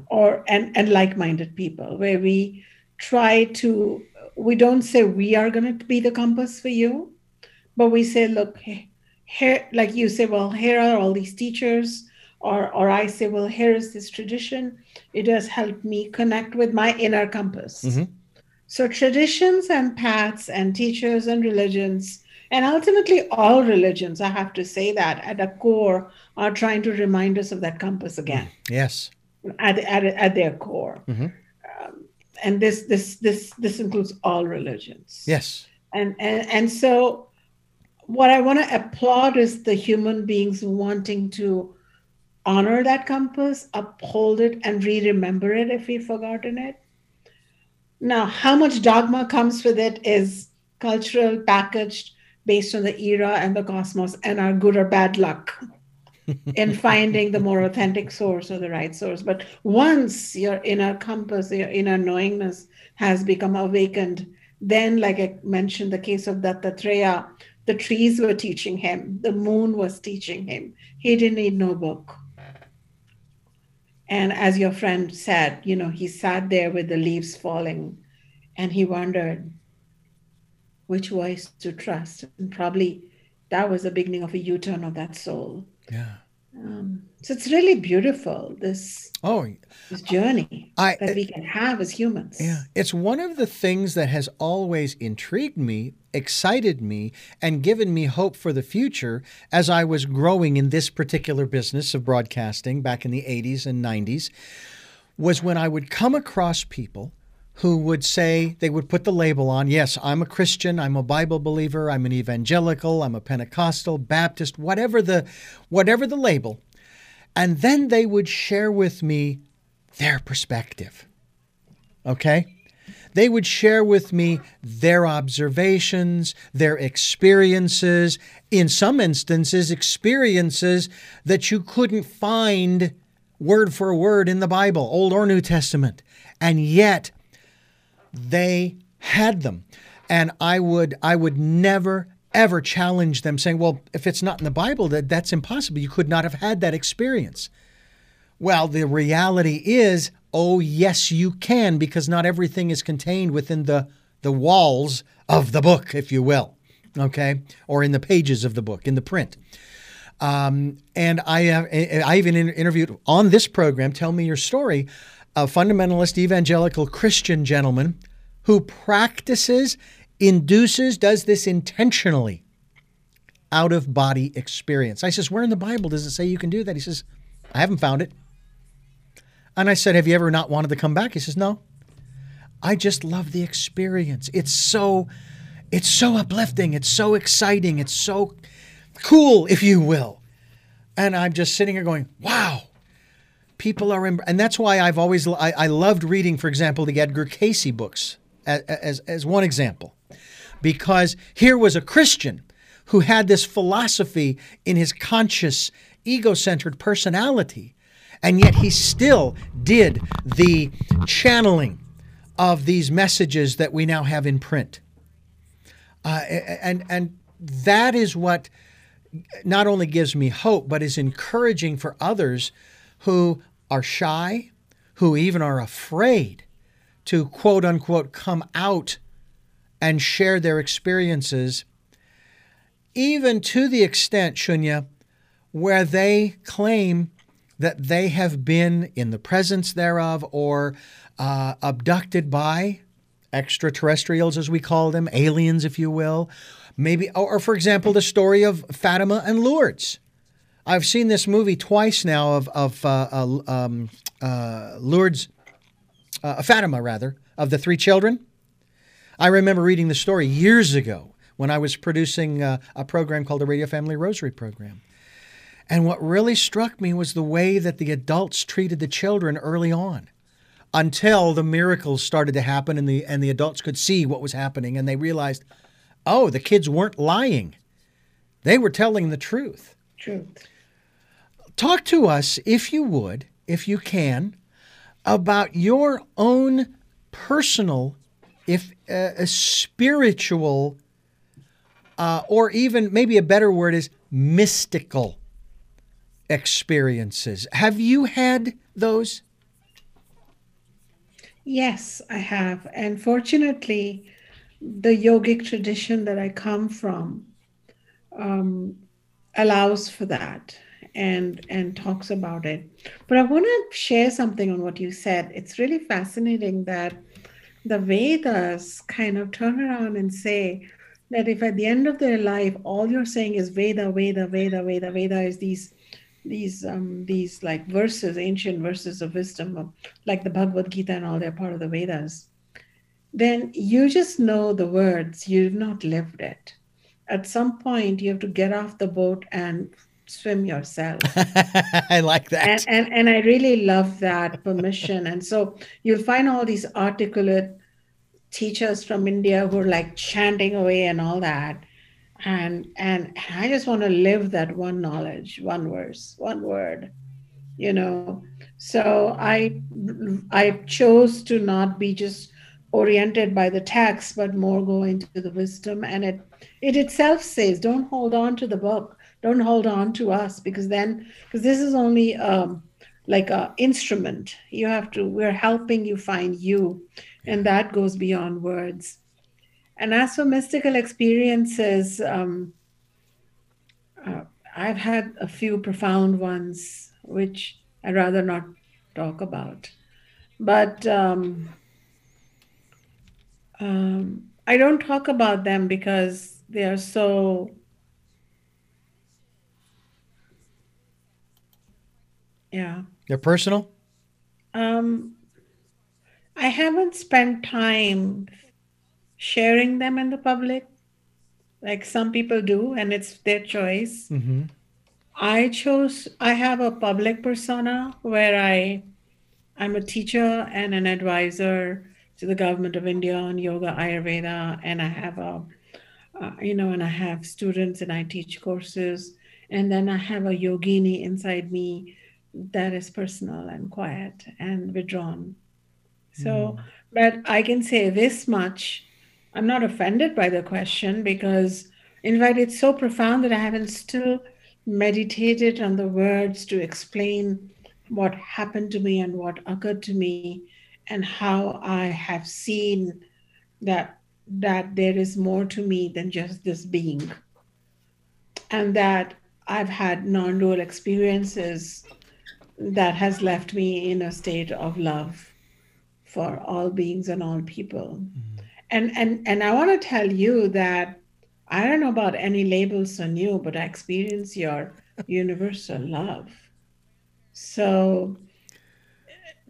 Or and, and like-minded people, where we try to, we don't say we are going to be the compass for you, but we say, look, here, like you say, well, here are all these teachers, or or I say, well, here is this tradition. It has helped me connect with my inner compass. Mm-hmm. So traditions and paths and teachers and religions and ultimately, all religions, I have to say that at the core, are trying to remind us of that compass again. Yes. At, at, at their core. Mm-hmm. Um, and this, this, this, this includes all religions. Yes. And, and, and so, what I want to applaud is the human beings wanting to honor that compass, uphold it, and re remember it if we've forgotten it. Now, how much dogma comes with it is cultural, packaged, based on the era and the cosmos and our good or bad luck *laughs* in finding the more authentic source or the right source. But once your inner compass, your inner knowingness has become awakened, then, like I mentioned, the case of Dattatreya, the trees were teaching him, the moon was teaching him. He didn't need no book. And as your friend said, you know, he sat there with the leaves falling and he wondered, which voice to trust. And probably that was the beginning of a U turn of that soul. Yeah. Um, so it's really beautiful this oh this journey I, that we can have as humans. Yeah, it's one of the things that has always intrigued me, excited me, and given me hope for the future as I was growing in this particular business of broadcasting back in the 80s and 90s. Was when I would come across people who would say they would put the label on yes i'm a christian i'm a bible believer i'm an evangelical i'm a pentecostal baptist whatever the whatever the label and then they would share with me their perspective okay they would share with me their observations, their experiences, in some instances, experiences that you couldn't find word for word in the Bible, Old or New Testament. And yet, they had them. And I would I would never ever challenge them saying, well, if it's not in the Bible, that that's impossible. You could not have had that experience. Well, the reality is, oh yes, you can, because not everything is contained within the the walls of the book, if you will, okay, or in the pages of the book, in the print. Um, and I have, I even interviewed on this program, Tell Me Your Story, a fundamentalist evangelical Christian gentleman who practices, induces, does this intentionally out of body experience. I says, Where in the Bible does it say you can do that? He says, I haven't found it. And I said, Have you ever not wanted to come back? He says, No. I just love the experience. It's so it's so uplifting, it's so exciting, it's so cool, if you will. And I'm just sitting here going, Wow, people are, and that's why I've always I, I loved reading, for example, the Edgar Cayce books as, as as one example, because here was a Christian who had this philosophy in his conscious, ego-centered personality, and yet he still did the channeling of these messages that we now have in print. Uh, and and that is what not only gives me hope, but is encouraging for others who are shy, who even are afraid to quote unquote come out and share their experiences, even to the extent, Shunya, where they claim that they have been in the presence thereof or uh, abducted by extraterrestrials, as we call them, aliens, if you will. Maybe, or, or for example, the story of Fatima and Lourdes. I've seen this movie twice now of of uh, uh, um, uh, Lourdes uh, Fatima rather, of the three children. I remember reading the story years ago when I was producing uh, a program called the Radio Family Rosary Program. And what really struck me was the way that the adults treated the children early on until the miracles started to happen and the and the adults could see what was happening and they realized, "Oh, the kids weren't lying. They were telling the truth." Truth. Talk to us if you would, if you can, about your own personal if uh, a spiritual uh, or even maybe a better word is mystical experiences. Have you had those? Yes, I have. And fortunately, the yogic tradition that I come from um, allows for that and and talks about it. But I want to share something on what you said. It's really fascinating that the Vedas kind of turn around and say that if at the end of their life all you're saying is Veda, Veda, Veda, Veda, Veda is these these um these like verses, ancient verses of wisdom, like the Bhagavad Gita and all, they're part of the Vedas. Then you just know the words, you've not lived it. At some point, you have to get off the boat and swim yourself. *laughs* I like that. And, and and I really love that permission. And so you'll find all these articulate teachers from India who are like chanting away and all that and and i just want to live that one knowledge one verse one word you know? So i i chose to not be just oriented by the text but more go into the wisdom. And it it itself says don't hold on to the book. Don't hold on to us because then because this is only um like a instrument. You have to we're helping you find you. And that goes beyond words and as for mystical experiences, um, uh, I've had a few profound ones, which I'd rather not talk about. But um, um, I don't talk about them because they are so. Yeah. They're personal? Um, I haven't spent time sharing them in the public like some people do and it's their choice. Mm-hmm. i chose i have a public persona where i i'm a teacher and an advisor to the government of india on yoga ayurveda and i have a uh, you know and i have students and i teach courses. And then i have a yogini inside me that is personal and quiet and withdrawn. So but i can say this much I'm not offended by the question because, in fact, it's so profound that I haven't still meditated on the words to explain what happened to me and what occurred to me and how I have seen that that there is more to me than just this being and that I've had non-dual experiences that has left me in a state of love for all beings and all people. Mm-hmm. And and and I want to tell you that I don't know about any labels on you, but I experience your *laughs* universal love. So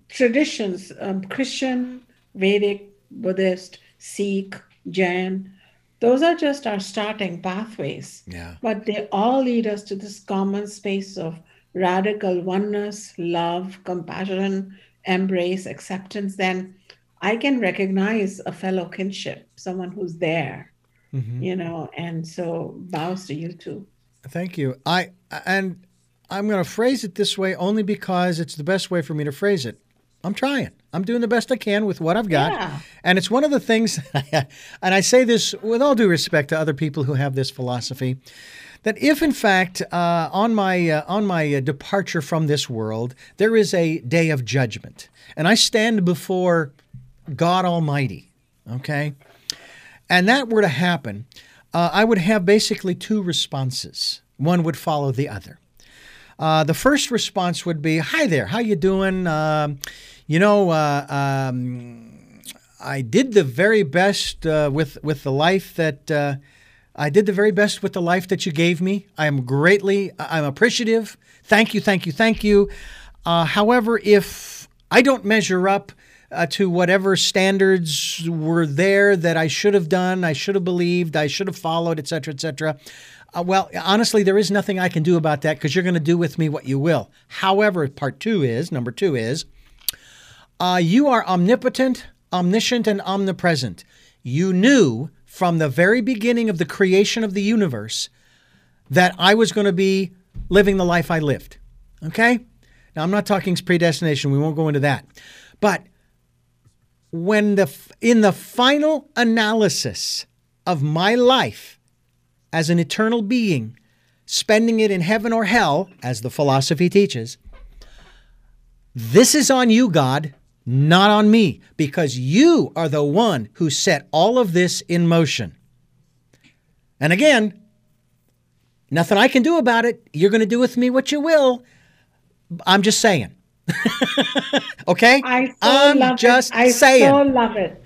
traditions, um, Christian, Vedic, Buddhist, Sikh, Jain, those are just our starting pathways. Yeah. But they all lead us to this common space of radical oneness, love, compassion, embrace, acceptance. Then I can recognize a fellow kinship, someone who's there, Mm-hmm. you know, and so bows to you too. Thank you. I and I'm going to phrase it this way only because it's the best way for me to phrase it. I'm trying. I'm doing the best I can with what I've got. Yeah. And it's one of the things *laughs* and I say this with all due respect to other people who have this philosophy that if in fact uh, on my uh, on my uh, departure from this world there is a day of judgment and I stand before God Almighty, okay? And that were to happen, uh, I would have basically two responses. One would follow the other. Uh, the first response would be, "Hi there, how you doing? Um, you know, uh, um, I did the very best uh, with with the life that uh, I did the very best with the life that you gave me. I am greatly, I'm appreciative. Thank you, thank you, thank you. Uh, however, if I don't measure up, uh, to whatever standards were there that I should have done, I should have believed, I should have followed, et etc., etc. Uh, well, honestly, there is nothing I can do about that because you're going to do with me what you will. However, part two is number two is uh, you are omnipotent, omniscient, and omnipresent. You knew from the very beginning of the creation of the universe that I was going to be living the life I lived. Okay? Now, I'm not talking predestination. We won't go into that. But when the in the final analysis of my life as an eternal being, spending it in heaven or hell, as the philosophy teaches, this is on you, God, not on me, because you are the one who set all of this in motion. And again, nothing I can do about it. You're going to do with me what you will. I'm just saying. *laughs* okay? I so I'm love just it. I saying. so love it.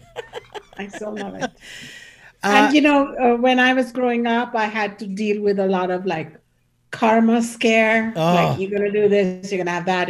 I so love it. *laughs* and you know, uh, when I was growing up, I had to deal with a lot of like karma scare. Oh. Like you're gonna do this, you're gonna have that.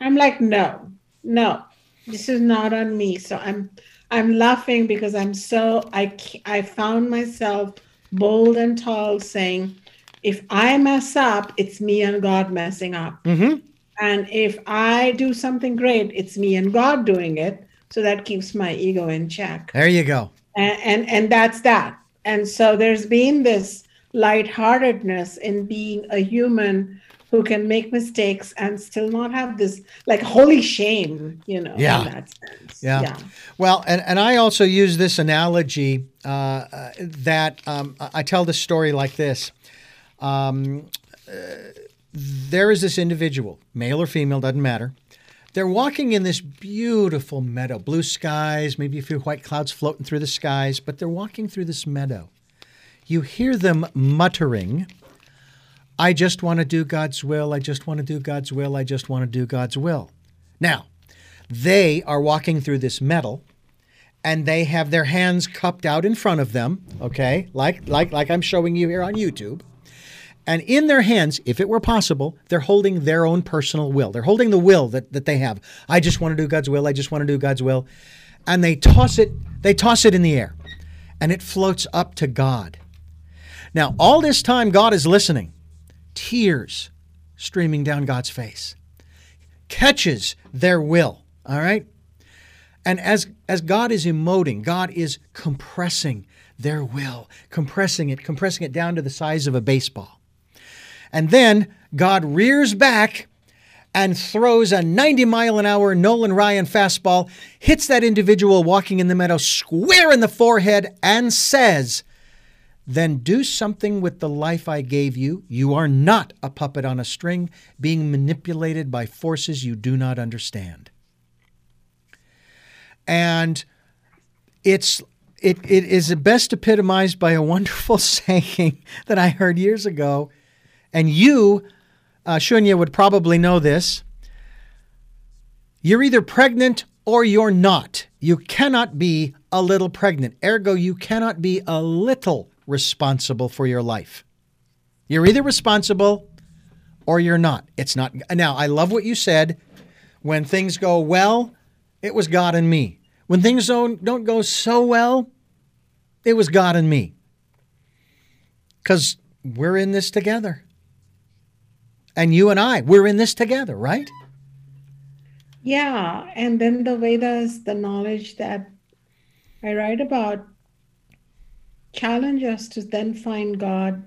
I'm like, no, no, this is not on me. So I'm, I'm laughing because I'm so I, I found myself bold and tall saying, if I mess up, it's me and God messing up. Mhm. And if I do something great, it's me and God doing it. So that keeps my ego in check. There you go. And and, and that's that. And so there's been this lightheartedness in being a human who can make mistakes and still not have this like holy shame, you know, Yeah. in that sense. Yeah. Well, and, and I also use this analogy uh, that um, I I tell the story like this. Um, uh, there is this individual, male or female, doesn't matter. They're walking in this beautiful meadow, blue skies, maybe a few white clouds floating through the skies, but they're walking through this meadow. You hear them muttering, I just want to do God's will. I just want to do God's will. I just want to do God's will. Now, they are walking through this meadow and they have their hands cupped out in front of them, okay? Like like like I'm showing you here on YouTube. And in their hands, if it were possible, they're holding their own personal will. They're holding the will that, that they have. I just want to do God's will. I just want to do God's will. And they toss it, they toss it in the air. And it floats up to God. Now, all this time, God is listening. Tears streaming down God's face. Catches their will. All right? And as as God is emoting, God is compressing their will, compressing it, compressing it down to the size of a baseball. And then God rears back and throws a 90 mile an hour Nolan Ryan fastball, hits that individual walking in the meadow square in the forehead, and says, Then do something with the life I gave you. You are not a puppet on a string being manipulated by forces you do not understand. And it's it, it is best epitomized by a wonderful *laughs* saying that I heard years ago. And you, uh, Shunya, would probably know this. You're either pregnant or you're not. You cannot be a little pregnant. Ergo, you cannot be a little responsible for your life. You're either responsible or you're not. It's not. Now, I love what you said. When things go well, it was God and me. When things don't, don't go so well, it was God and me. Because we're in this together. And you and I, we're in this together, right? Yeah. And then the Vedas, the knowledge that I write about, challenge us to then find God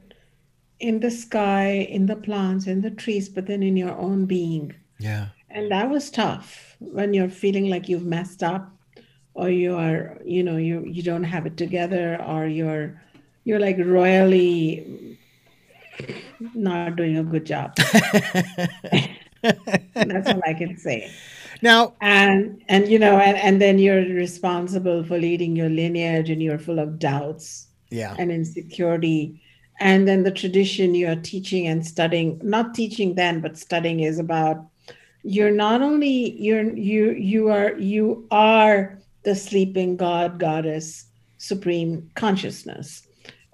in the sky, in the plants, in the trees, but then in your own being. Yeah. And that was tough when you're feeling like you've messed up or you are, you know, you you don't have it together or you're you're like royally not doing a good job. *laughs* That's all I can say. Now, And and you know, and, and then you're responsible for leading your lineage and you're full of doubts yeah. and insecurity. And then the tradition you're teaching and studying, not teaching then, but studying is about you're not only you're you you are you are the sleeping god goddess supreme consciousness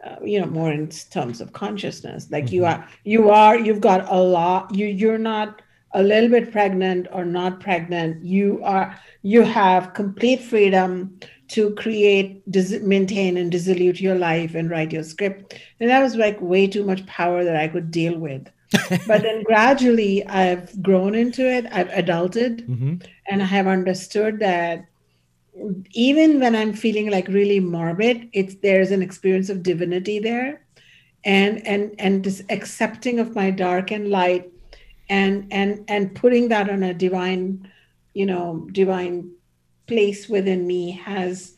uh, you know more in terms of consciousness. Like you are you are you've got a lot you you're not a little bit pregnant or not pregnant. You are you have complete freedom to create dis- maintain and dissolute your life and write your script. And that was like way too much power that i could deal with. *laughs* But then gradually i've grown into it. I've adulted. Mm-hmm. and i have understood that even when i'm feeling like really morbid it's there's an experience of divinity there and and and this accepting of my dark and light and and and putting that on a divine you know divine place within me has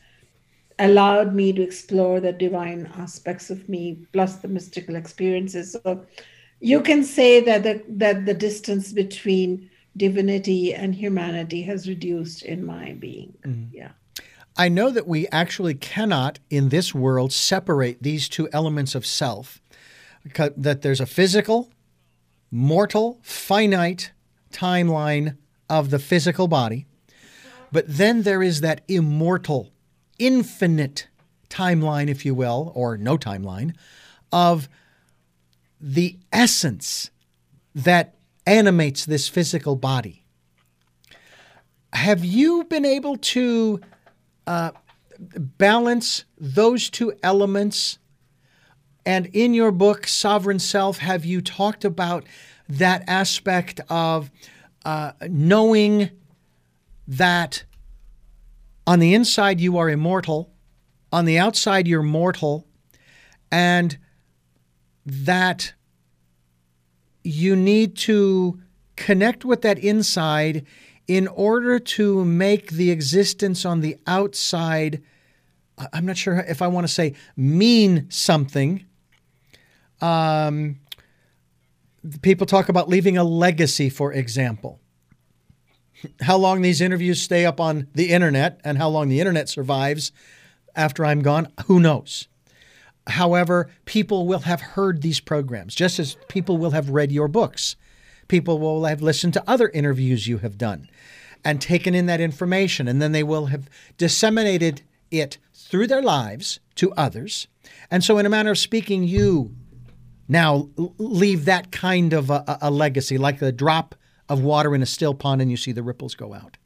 allowed me to explore the divine aspects of me plus the mystical experiences. So you can say that the, that the distance between divinity and humanity has reduced in my being. Mm. yeah. I know that we actually cannot in this world separate these two elements of self, that there's a physical, mortal, finite timeline of the physical body, but then there is that immortal, infinite timeline, if you will, or no timeline, of the essence that animates this physical body. Have you been able to uh, balance those two elements. And in your book, Sovereign Self, have you talked about that aspect of uh, knowing that on the inside you are immortal, on the outside you're mortal, and that you need to connect with that inside in order to make the existence on the outside, I'm not sure if I want to say mean something. Um, people talk about leaving a legacy, for example. How long these interviews stay up on the internet and how long the internet survives after I'm gone, who knows? However, people will have heard these programs, just as people will have read your books. People will have listened to other interviews you have done and taken in that information, and then they will have disseminated it through their lives to others. And so, in a manner of speaking, you now leave that kind of a, a legacy, like a drop of water in a still pond and you see the ripples go out.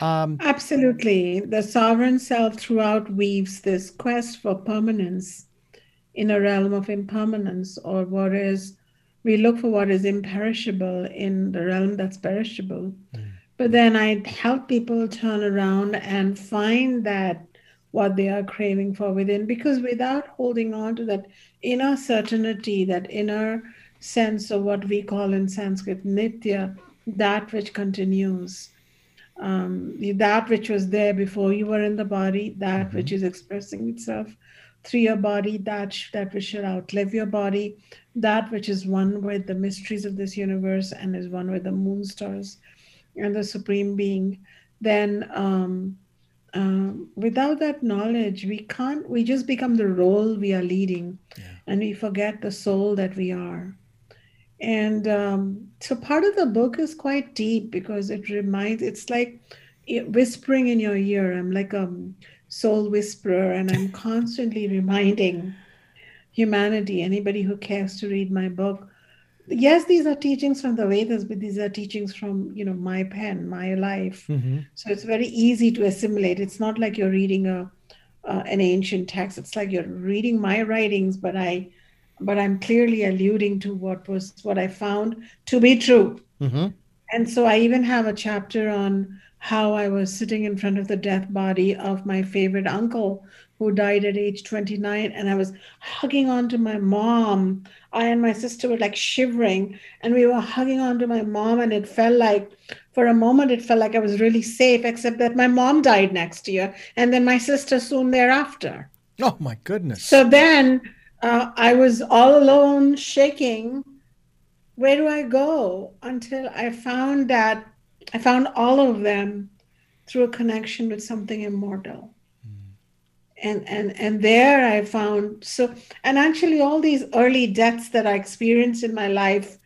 Um, Absolutely. The sovereign self throughout weaves this quest for permanence in a realm of impermanence, or what is we look for what is imperishable in the realm that's perishable. Mm. But then I help people turn around and find that what they are craving for within, because without holding on to that inner certainty, that inner sense of what we call in Sanskrit nitya, that which continues, um, that which was there before you were in the body, that mm-hmm. which is expressing itself through your body, that, that which should outlive your body, that which is one with the mysteries of this universe and is one with the moon stars and the supreme being, then um, um, without that knowledge, we can't, we just become the role we are leading yeah. and we forget the soul that we are. And um, so part of the book is quite deep because it reminds, it's like whispering in your ear. I'm like a soul whisperer, and I'm constantly reminding humanity, anybody who cares to read my book. Yes, these are teachings from the Vedas, but these are teachings from you know my pen, my life. Mm-hmm. So it's very easy to assimilate. It's not like you're reading a uh, an ancient text. It's like you're reading my writings, but I but I'm clearly alluding to what was what I found to be true. Mm-hmm. And so I even have a chapter on how I was sitting in front of the death body of my favorite uncle who died at age 29 and i was hugging on to my mom i and my sister were like shivering and we were hugging on to my mom and it felt like for a moment it felt like i was really safe except that my mom died next year and then my sister soon thereafter oh my goodness so then uh, i was all alone shaking. Where do i go until i found that i found all of them through a connection with something immortal? And and and there i found so and actually all these early deaths that i experienced in my life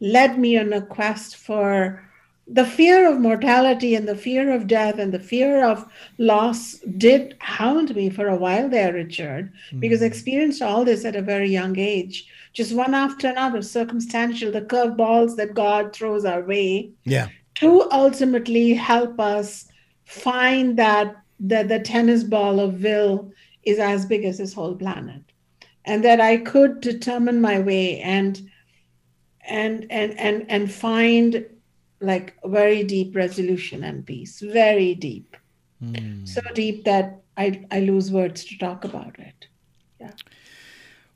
led me on a quest for the fear of mortality and the fear of death and the fear of loss did hound me for a while there richard mm-hmm. because i experienced all this at a very young age just one after another, circumstantial, the curveballs that God throws our way. Yeah. To ultimately help us find that the, the tennis ball of will is as big as this whole planet. And that I could determine my way and and and and and find like very deep resolution and peace. Very deep. Mm. So deep that I, I lose words to talk about it. Yeah.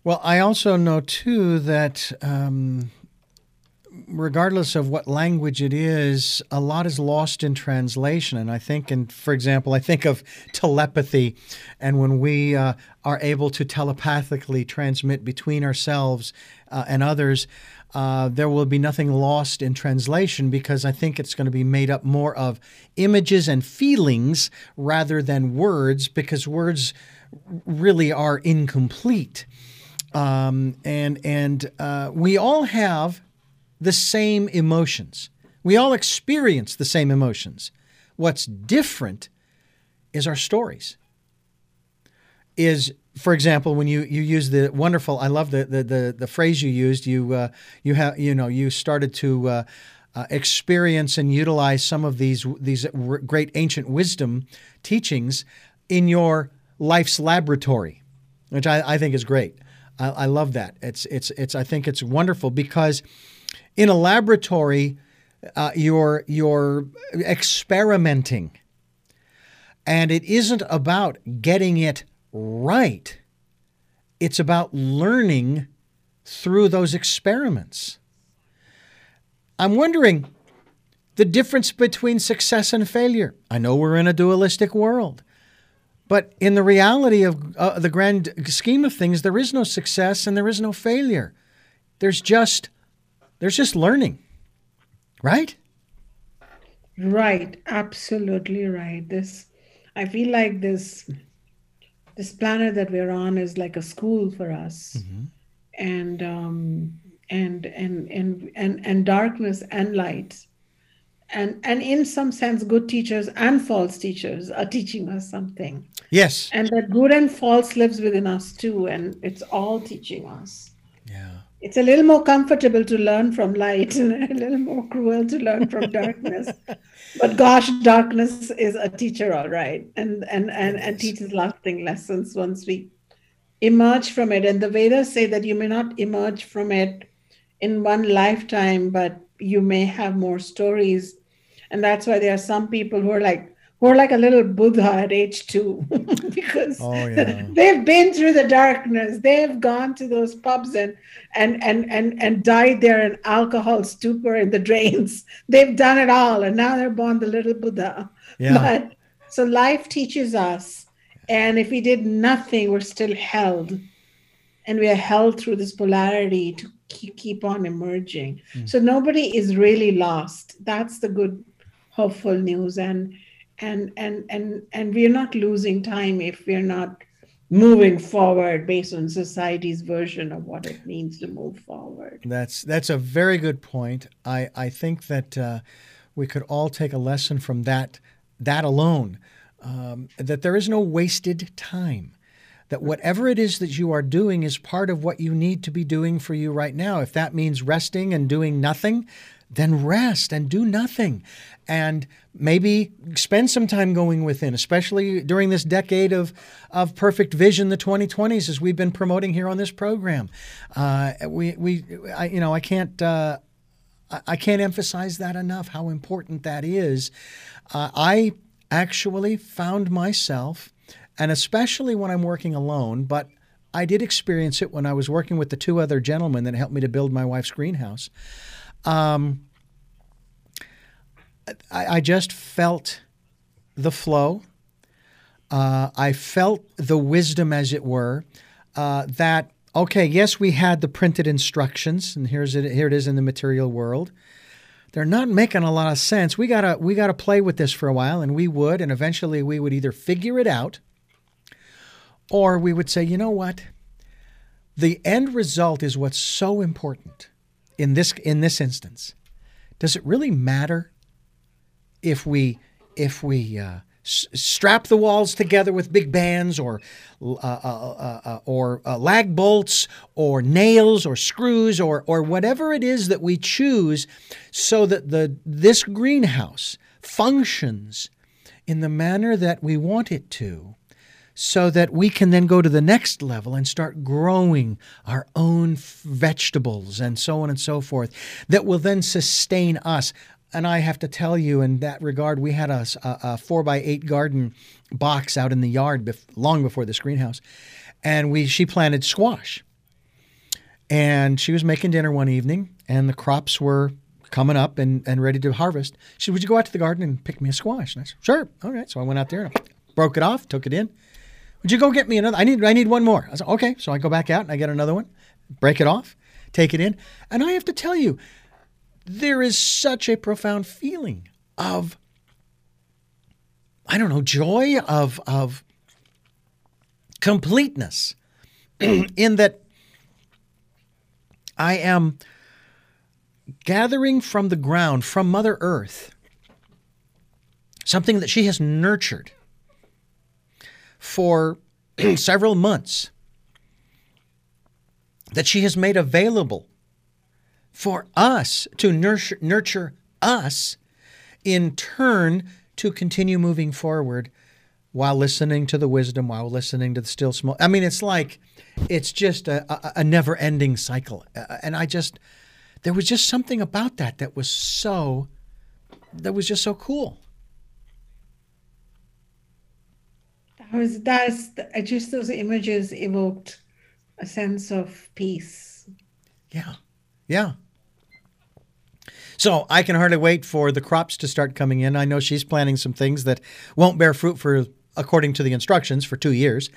Well, I also know too that um, regardless of what language it is, a lot is lost in translation. And I think, and for example, I think of telepathy, and when we uh, are able to telepathically transmit between ourselves uh, and others, uh, there will be nothing lost in translation because I think it's going to be made up more of images and feelings rather than words because words really are incomplete. Um, and and uh, we all have the same emotions. We all experience the same emotions. What's different is our stories. Is for example, when you, you use the wonderful, I love the the the, the phrase you used. You uh, you have you know you started to uh, uh, experience and utilize some of these these great ancient wisdom teachings in your life's laboratory, which I, I think is great. I, I love that. It's it's it's I think it's wonderful because in a laboratory, uh, you're you're experimenting, and it isn't about getting it right. It's about learning through those experiments. I'm wondering the difference between success and failure. I know we're in a dualistic world, but in the reality of uh, the grand scheme of things, there is no success and there is no failure. There's just there's just learning. Right? Right, absolutely right. This I feel like this this planet that we're on is like a school for us. Mm-hmm. and um, and and and and and darkness and light. And and in some sense good teachers and false teachers are teaching us something. Yes. And that good and false lives within us too and it's all teaching us it's a little more comfortable to learn from light and *laughs* a little more cruel to learn from darkness. *laughs* But gosh darkness is a teacher all right. And and and, and teaches lasting lessons once we emerge from it. And the vedas say that you may not emerge from it in one lifetime but you may have more stories. And that's why there are some people who are like who are like a little Buddha at age two *laughs* because oh, yeah. *laughs* they've been through the darkness. They've gone to those pubs and and and and and died there in alcohol stupor in the drains. *laughs* They've done it all, and now they're born the little Buddha. Yeah. But so life teaches us, and if we did nothing, we're still held, and we are held through this polarity to keep on emerging. Mm. So nobody is really lost. That's the good, hopeful news, and and and and and we're not losing time if we're not moving forward based on society's version of what it means to move forward. That's that's a very good point. I I think that uh, we could all take a lesson from that that alone. Um, that there is no wasted time. That whatever it is that you are doing is part of what you need to be doing for you right now. If that means resting and doing nothing, then rest and do nothing. And maybe spend some time going within, especially during this decade of, of perfect vision, the 2020s, as we've been promoting here on this program. Uh, we, we I, you know, I can't, uh, I can't emphasize that enough, how important that is. Uh, I actually found myself, and especially when I'm working alone, but I did experience it when I was working with the two other gentlemen that helped me to build my wife's greenhouse. Um, I, I, just felt the flow. Uh, I felt the wisdom, as it were, uh, that okay, yes, we had the printed instructions, and here's it. Here it is in the material world. They're not making a lot of sense. We gotta we gotta play with this for a while, and we would, and eventually we would either figure it out, or we would say, you know what, the end result is what's so important in this in this instance, does it really matter if we if we uh, S- strap the walls together with big bands or uh, uh, uh, uh or uh, lag bolts or nails or screws or or whatever it is that we choose so that the this greenhouse functions in the manner that we want it to so that we can then go to the next level and start growing our own vegetables and so on and so forth that will then sustain us and I have to tell you, in that regard, we had a, a, four by eight garden box out in the yard bef- long before this greenhouse, and we she planted squash. And she was making dinner one evening, and the crops were coming up and, and ready to harvest. She said, Would you go out to the garden and pick me a squash? And I said, Sure. All right. So I went out there and I broke it off, took it in. Would you go get me another? I need I need one more. I said, Okay. So I go back out and I get another one, break it off, take it in. And I have to tell you, there is such a profound feeling of I don't know, joy of of completeness *clears throat* in that I am gathering from the ground, from Mother Earth, something that she has nurtured for *clears throat* several months, that she has made available for us to nurture, nurture us in turn to continue moving forward while listening to the wisdom, while listening to the still small. I mean, it's like, it's just a, a, a never ending cycle. Uh, and I just, there was just something about that that was so, that was just so cool. That was, that's, just those images evoked a sense of peace. Yeah. Yeah. So I can hardly wait for the crops to start coming in. I know she's planting some things that won't bear fruit for, according to the instructions, for two years.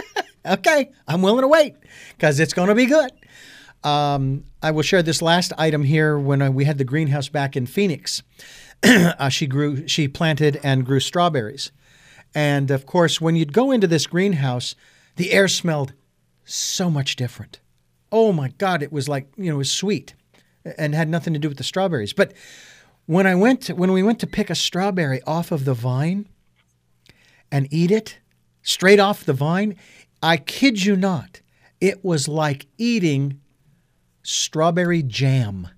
*laughs* okay, I'm willing to wait because it's going to be good. Um, I will share this last item here. When uh, we had the greenhouse back in Phoenix, *clears throat* uh, she grew, she planted and grew strawberries, and of course, when you'd go into this greenhouse, the air smelled so much different. Oh my God, it was like you know, it was sweet and had nothing to do with the strawberries. But when I went to, when we went to pick a strawberry off of the vine and eat it straight off the vine, I kid you not, it was like eating strawberry jam.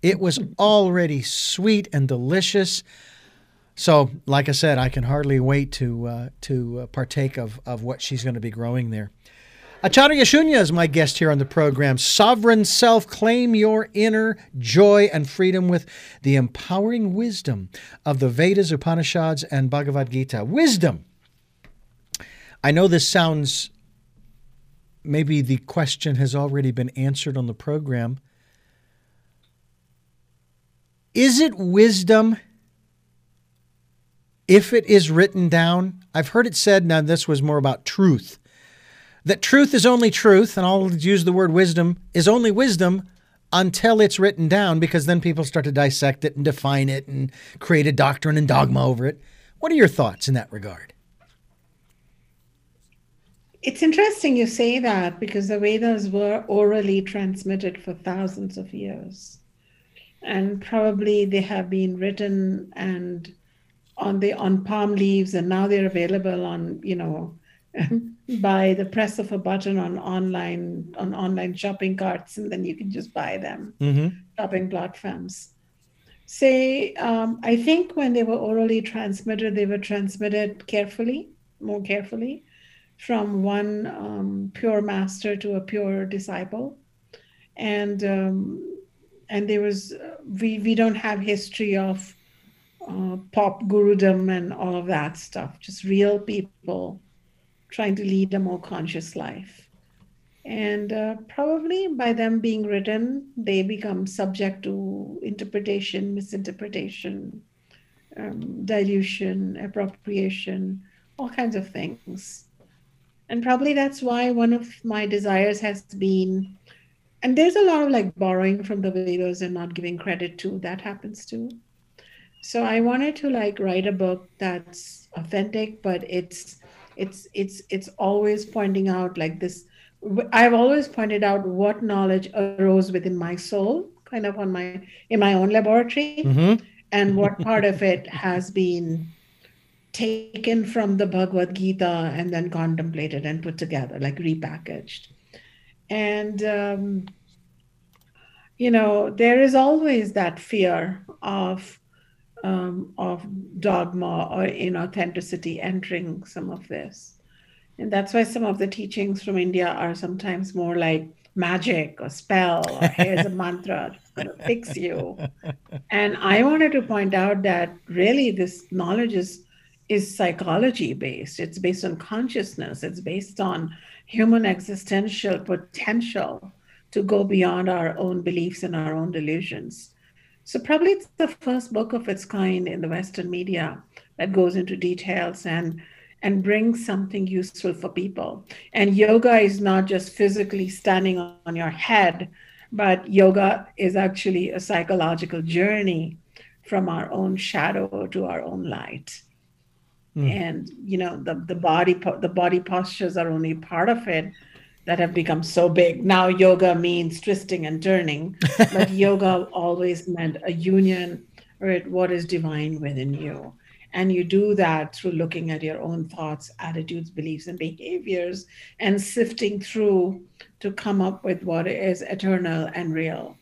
It was *laughs* already sweet and delicious. So, like I said, I can hardly wait to uh, to uh, partake of of what she's going to be growing there. Acharya Shunya is my guest here on the program. Sovereign self, claim your inner joy and freedom with the empowering wisdom of the Vedas, Upanishads, and Bhagavad Gita. Wisdom. I know this sounds, maybe the question has already been answered on the program. Is it wisdom if it is written down? I've heard it said, now this was more about truth that truth is only truth, and I'll use the word wisdom, is only wisdom until it's written down, because then people start to dissect it and define it and create a doctrine and dogma over it. What are your thoughts in that regard? It's interesting you say that because the Vedas were orally transmitted for thousands of years. And probably they have been written and on the on palm leaves and now they're available on, you know, *laughs* by the press of a button on online on online shopping carts and then you can just buy them. Mm-hmm. shopping platforms. Say um, i think when they were orally transmitted they were transmitted carefully more carefully from one um, pure master to a pure disciple. And um, and there was we we don't have history of uh, pop gurudom and all of that stuff just real people trying to lead a more conscious life. And uh, probably by them being written, they become subject to interpretation, misinterpretation, um, dilution, appropriation, all kinds of things. And probably that's why one of my desires has been, and there's a lot of like borrowing from the Vedas and not giving credit to, that happens too. So I wanted to like write a book that's authentic, but it's it's it's it's always pointing out like this i've always pointed out what knowledge arose within my soul kind of on my in my own laboratory mm-hmm. and *laughs* what part of it has been taken from the Bhagavad Gita and then contemplated and put together, like repackaged. And, um, you know, there is always that fear of um, of dogma or inauthenticity entering some of this. And that's why some of the teachings from India are sometimes more like magic or spell or here's a mantra to fix you. And I wanted to point out that really this knowledge is is psychology based. It's based on consciousness. It's based on human existential potential to go beyond our own beliefs and our own delusions. So probably it's the first book of its kind in the Western media that goes into details and and brings something useful for people. And yoga is not just physically standing on your head, but yoga is actually a psychological journey from our own shadow to our own light. Mm. And you know the the body the body postures are only part of it that have become so big. Now yoga means twisting and turning, but *laughs* yoga always meant a union with what is divine within you. And you do that through looking at your own thoughts, attitudes, beliefs, and behaviors and sifting through to come up with what is eternal and real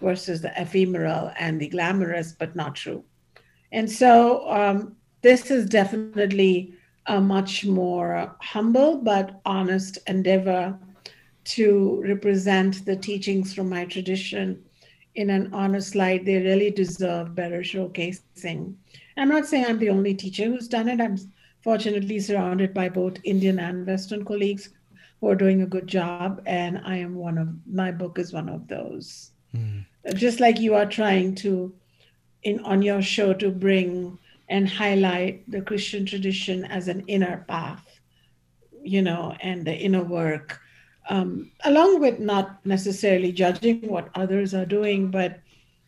versus the ephemeral and the glamorous, but not true. And so um, this is definitely a much more humble but honest endeavor to represent the teachings from my tradition in an honest light. They really deserve better showcasing. I'm not saying I'm the only teacher who's done it. I'm fortunately surrounded by both Indian and Western colleagues who are doing a good job, and I am one of my book is one of those. Mm. Just like you are trying to, in on your show, to bring and highlight the Christian tradition as an inner path, you know, and the inner work, um, along with not necessarily judging what others are doing, but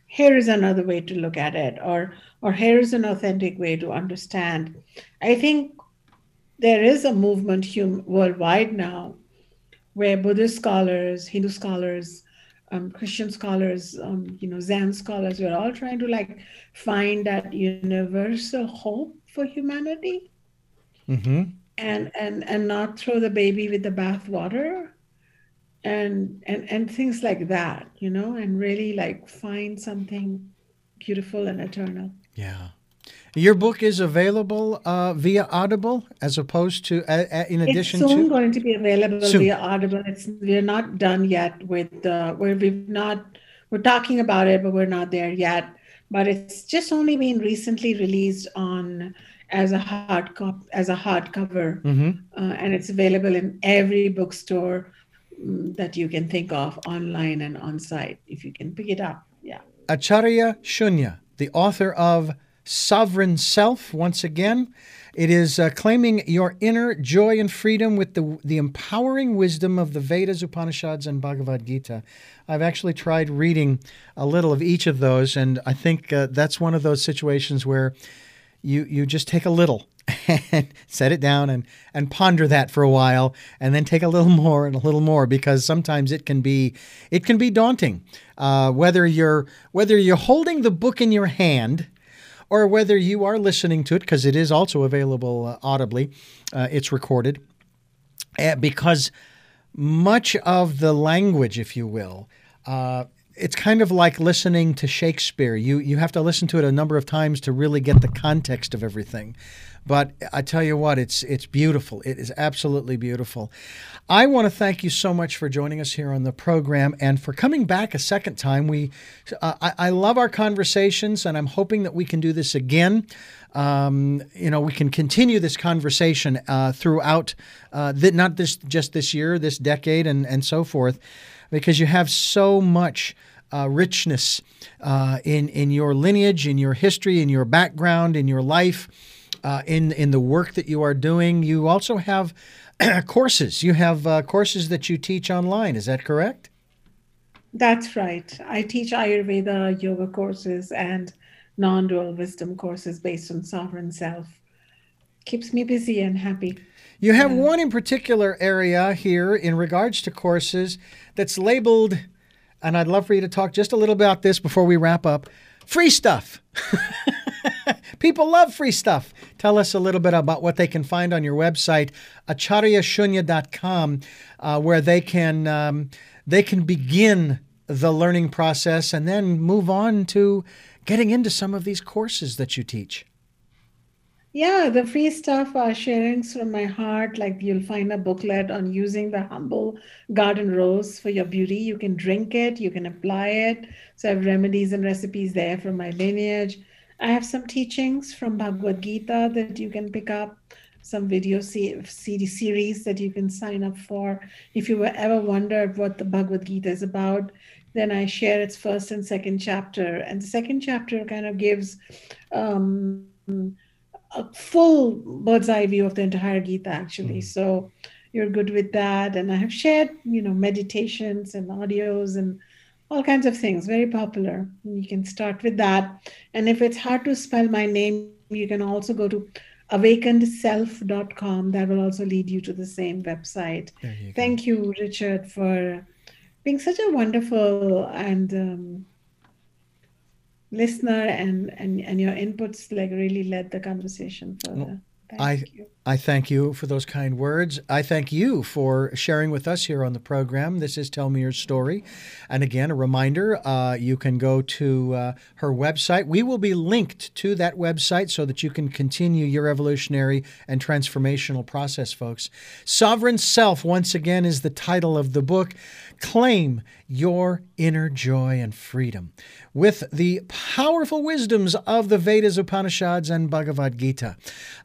here is another way to look at it, or or here is an authentic way to understand. I think there is a movement hum- worldwide now where Buddhist scholars, Hindu scholars, um, Christian scholars, um, you know, Zen scholars, we're all trying to like find that universal hope for humanity, mm-hmm. and and and not throw the baby with the bathwater, and and and things like that, you know, and really like find something beautiful and eternal. Yeah. Your book is available uh, via Audible as opposed to, uh, uh in addition to it's soon to. going to be available soon. via Audible. It's we're not done yet with the where we've not we're talking about it, but we're not there yet. But it's just only been recently released on as a hard cop as a hardcover, mm-hmm. uh, and it's available in every bookstore that you can think of, online and on site. If you can pick it up, yeah. Acharya Shunya, the author of sovereign self once again. It is uh, claiming your inner joy and freedom with the, the empowering wisdom of the Vedas, Upanishads, and Bhagavad Gita. I've actually tried reading a little of each of those, and I think uh, that's one of those situations where you, you just take a little *laughs* and set it down and, and ponder that for a while and then take a little *laughs* more and a little more because sometimes it can be it can be daunting uh, whether you're whether you're holding the book in your hand or whether you are listening to it, because it is also available uh, audibly, uh, it's recorded, uh, because much of the language, if you will, uh, it's kind of like listening to Shakespeare. You you have to listen to it a number of times to really get the context of everything. But I tell you what, it's it's beautiful. It is absolutely beautiful. I want to thank you so much for joining us here on the program and for coming back a second time. We, uh, I, I, love our conversations, and I'm hoping that we can do this again. Um, you know, we can continue this conversation uh, throughout, uh, not this just this year, this decade, and and so forth, because you have so much. Uh, richness uh, in in your lineage, in your history, in your background, in your life, uh, in in the work that you are doing. You also have *clears throat* courses. You have uh, courses that you teach online. Is that correct? That's right. I teach Ayurveda yoga courses and non-dual wisdom courses based on sovereign self. Keeps me busy and happy. You have yeah. one in particular area here in regards to courses that's labeled, and I'd love for you to talk just a little about this before we wrap up free stuff. *laughs* *laughs* People love free stuff. Tell us a little bit about what they can find on your website, acharyashunya.com, uh, where they can um, they can begin the learning process and then move on to getting into some of these courses that you teach. Yeah, the free stuff are sharings from my heart. Like you'll find a booklet on using the humble garden rose for your beauty. You can drink it, you can apply it. So I have remedies and recipes there from my lineage. I have some teachings from Bhagavad Gita that you can pick up, some video CD series that you can sign up for. If you ever wondered what the Bhagavad Gita is about, then I share its first and second chapter. And the second chapter kind of gives um, a full bird's eye view of the entire Gita, actually. Mm. So you're good with that. And I have shared, you know, meditations and audios and all kinds of things, very popular. You can start with that. And if it's hard to spell my name, you can also go to awakenedself.com. That will also lead you to the same website. You Thank you, Richard, for being such a wonderful and um, listener and, and and your inputs like really led the conversation further. Thank I you. I thank you for those kind words. I thank you for sharing with us here on the program. This is Tell Me Your Story. And again, a reminder uh, you can go to uh, her website. We will be linked to that website so that you can continue your evolutionary and transformational process, folks. Sovereign Self, once again, is the title of the book. Claim your inner joy and freedom with the powerful wisdoms of the Vedas, Upanishads, and Bhagavad Gita.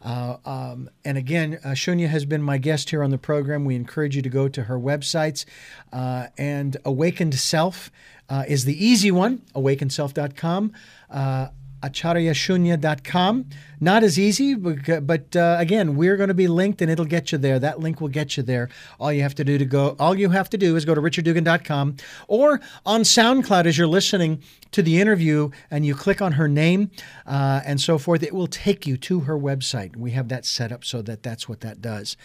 Uh, um, and again, uh, Shunya has been my guest here on the program. We encourage you to go to her websites. Uh, and Awakened Self uh, is the easy one, awakenedself.com. Uh, acharyashunya.com. Not as easy, but, but uh, again, we're going to be linked and it'll get you there. That link will get you there. All you have to do to go, all you have to do is go to richarddugan.com or on SoundCloud as you're listening to the interview and you click on her name uh, and so forth. It will take you to her website. We have that set up so that that's what that does.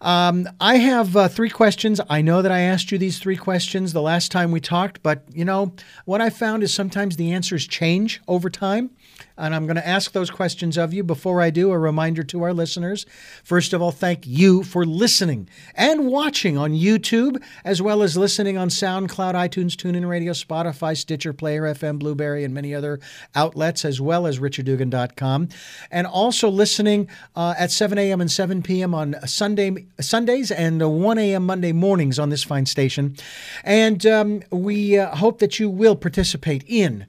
Um, I have uh, three questions. I know that I asked you these three questions the last time we talked, but you know what I found is sometimes the answers change over time. And I'm going to ask those questions of. Before I do, a reminder to our listeners. First of all, thank you for listening and watching on YouTube, as well as listening on SoundCloud, iTunes, TuneIn Radio, Spotify, Stitcher, Player FM, Blubrry, and many other outlets, as well as richarddugan.com. And also listening uh, at 7 a.m. and 7 p.m. on Sunday Sundays and 1 a.m. Monday mornings on this fine station. And um, we uh, hope that you will participate in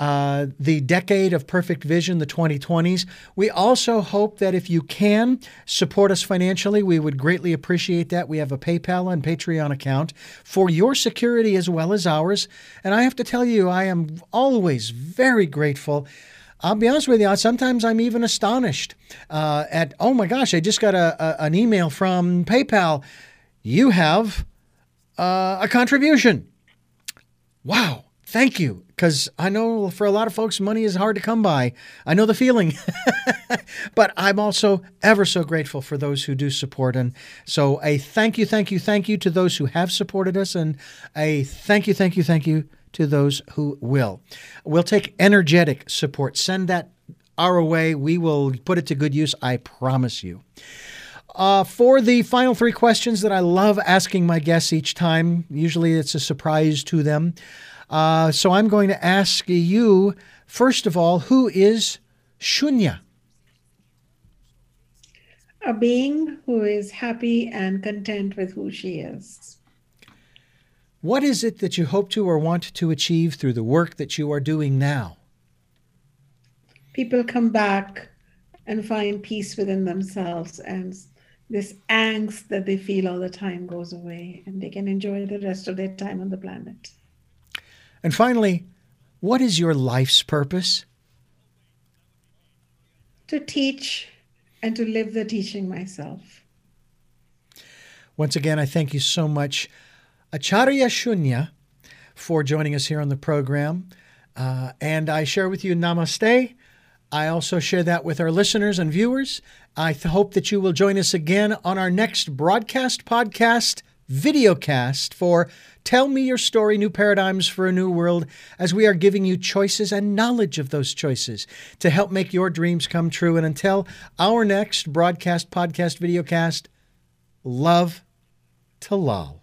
uh, the decade of perfect vision, the 2020s. We also hope that if you can support us financially, we would greatly appreciate that. We have a PayPal and Patreon account for your security as well as ours. And I have to tell you, I am always very grateful. I'll be honest with you, sometimes I'm even astonished uh, at, oh my gosh, I just got a, a an email from PayPal. You have uh, a contribution. Wow, thank you because I know for a lot of folks, money is hard to come by. I know the feeling. *laughs* but I'm also ever so grateful for those who do support. And so a thank you, thank you, thank you to those who have supported us, and a thank you, thank you, thank you to those who will. We'll take energetic support. Send that our way. We will put it to good use. I promise you. Uh, for the final three questions that I love asking my guests each time, usually it's a surprise to them. Uh, so I'm going to ask you, first of all, who is Shunya? A being who is happy and content with who she is. What is it that you hope to or want to achieve through the work that you are doing now? People come back and find peace within themselves, and this angst that they feel all the time goes away, and they can enjoy the rest of their time on the planet. And finally, what is your life's purpose? To teach and to live the teaching myself. Once again, I thank you so much, Acharya Shunya, for joining us here on the program. Uh, and I share with you Namaste. I also share that with our listeners and viewers. I th- hope that you will join us again on our next broadcast podcast. Videocast for Tell Me Your Story New Paradigms for a New World, as we are giving you choices and knowledge of those choices to help make your dreams come true. And until our next broadcast, podcast, videocast, love to lol.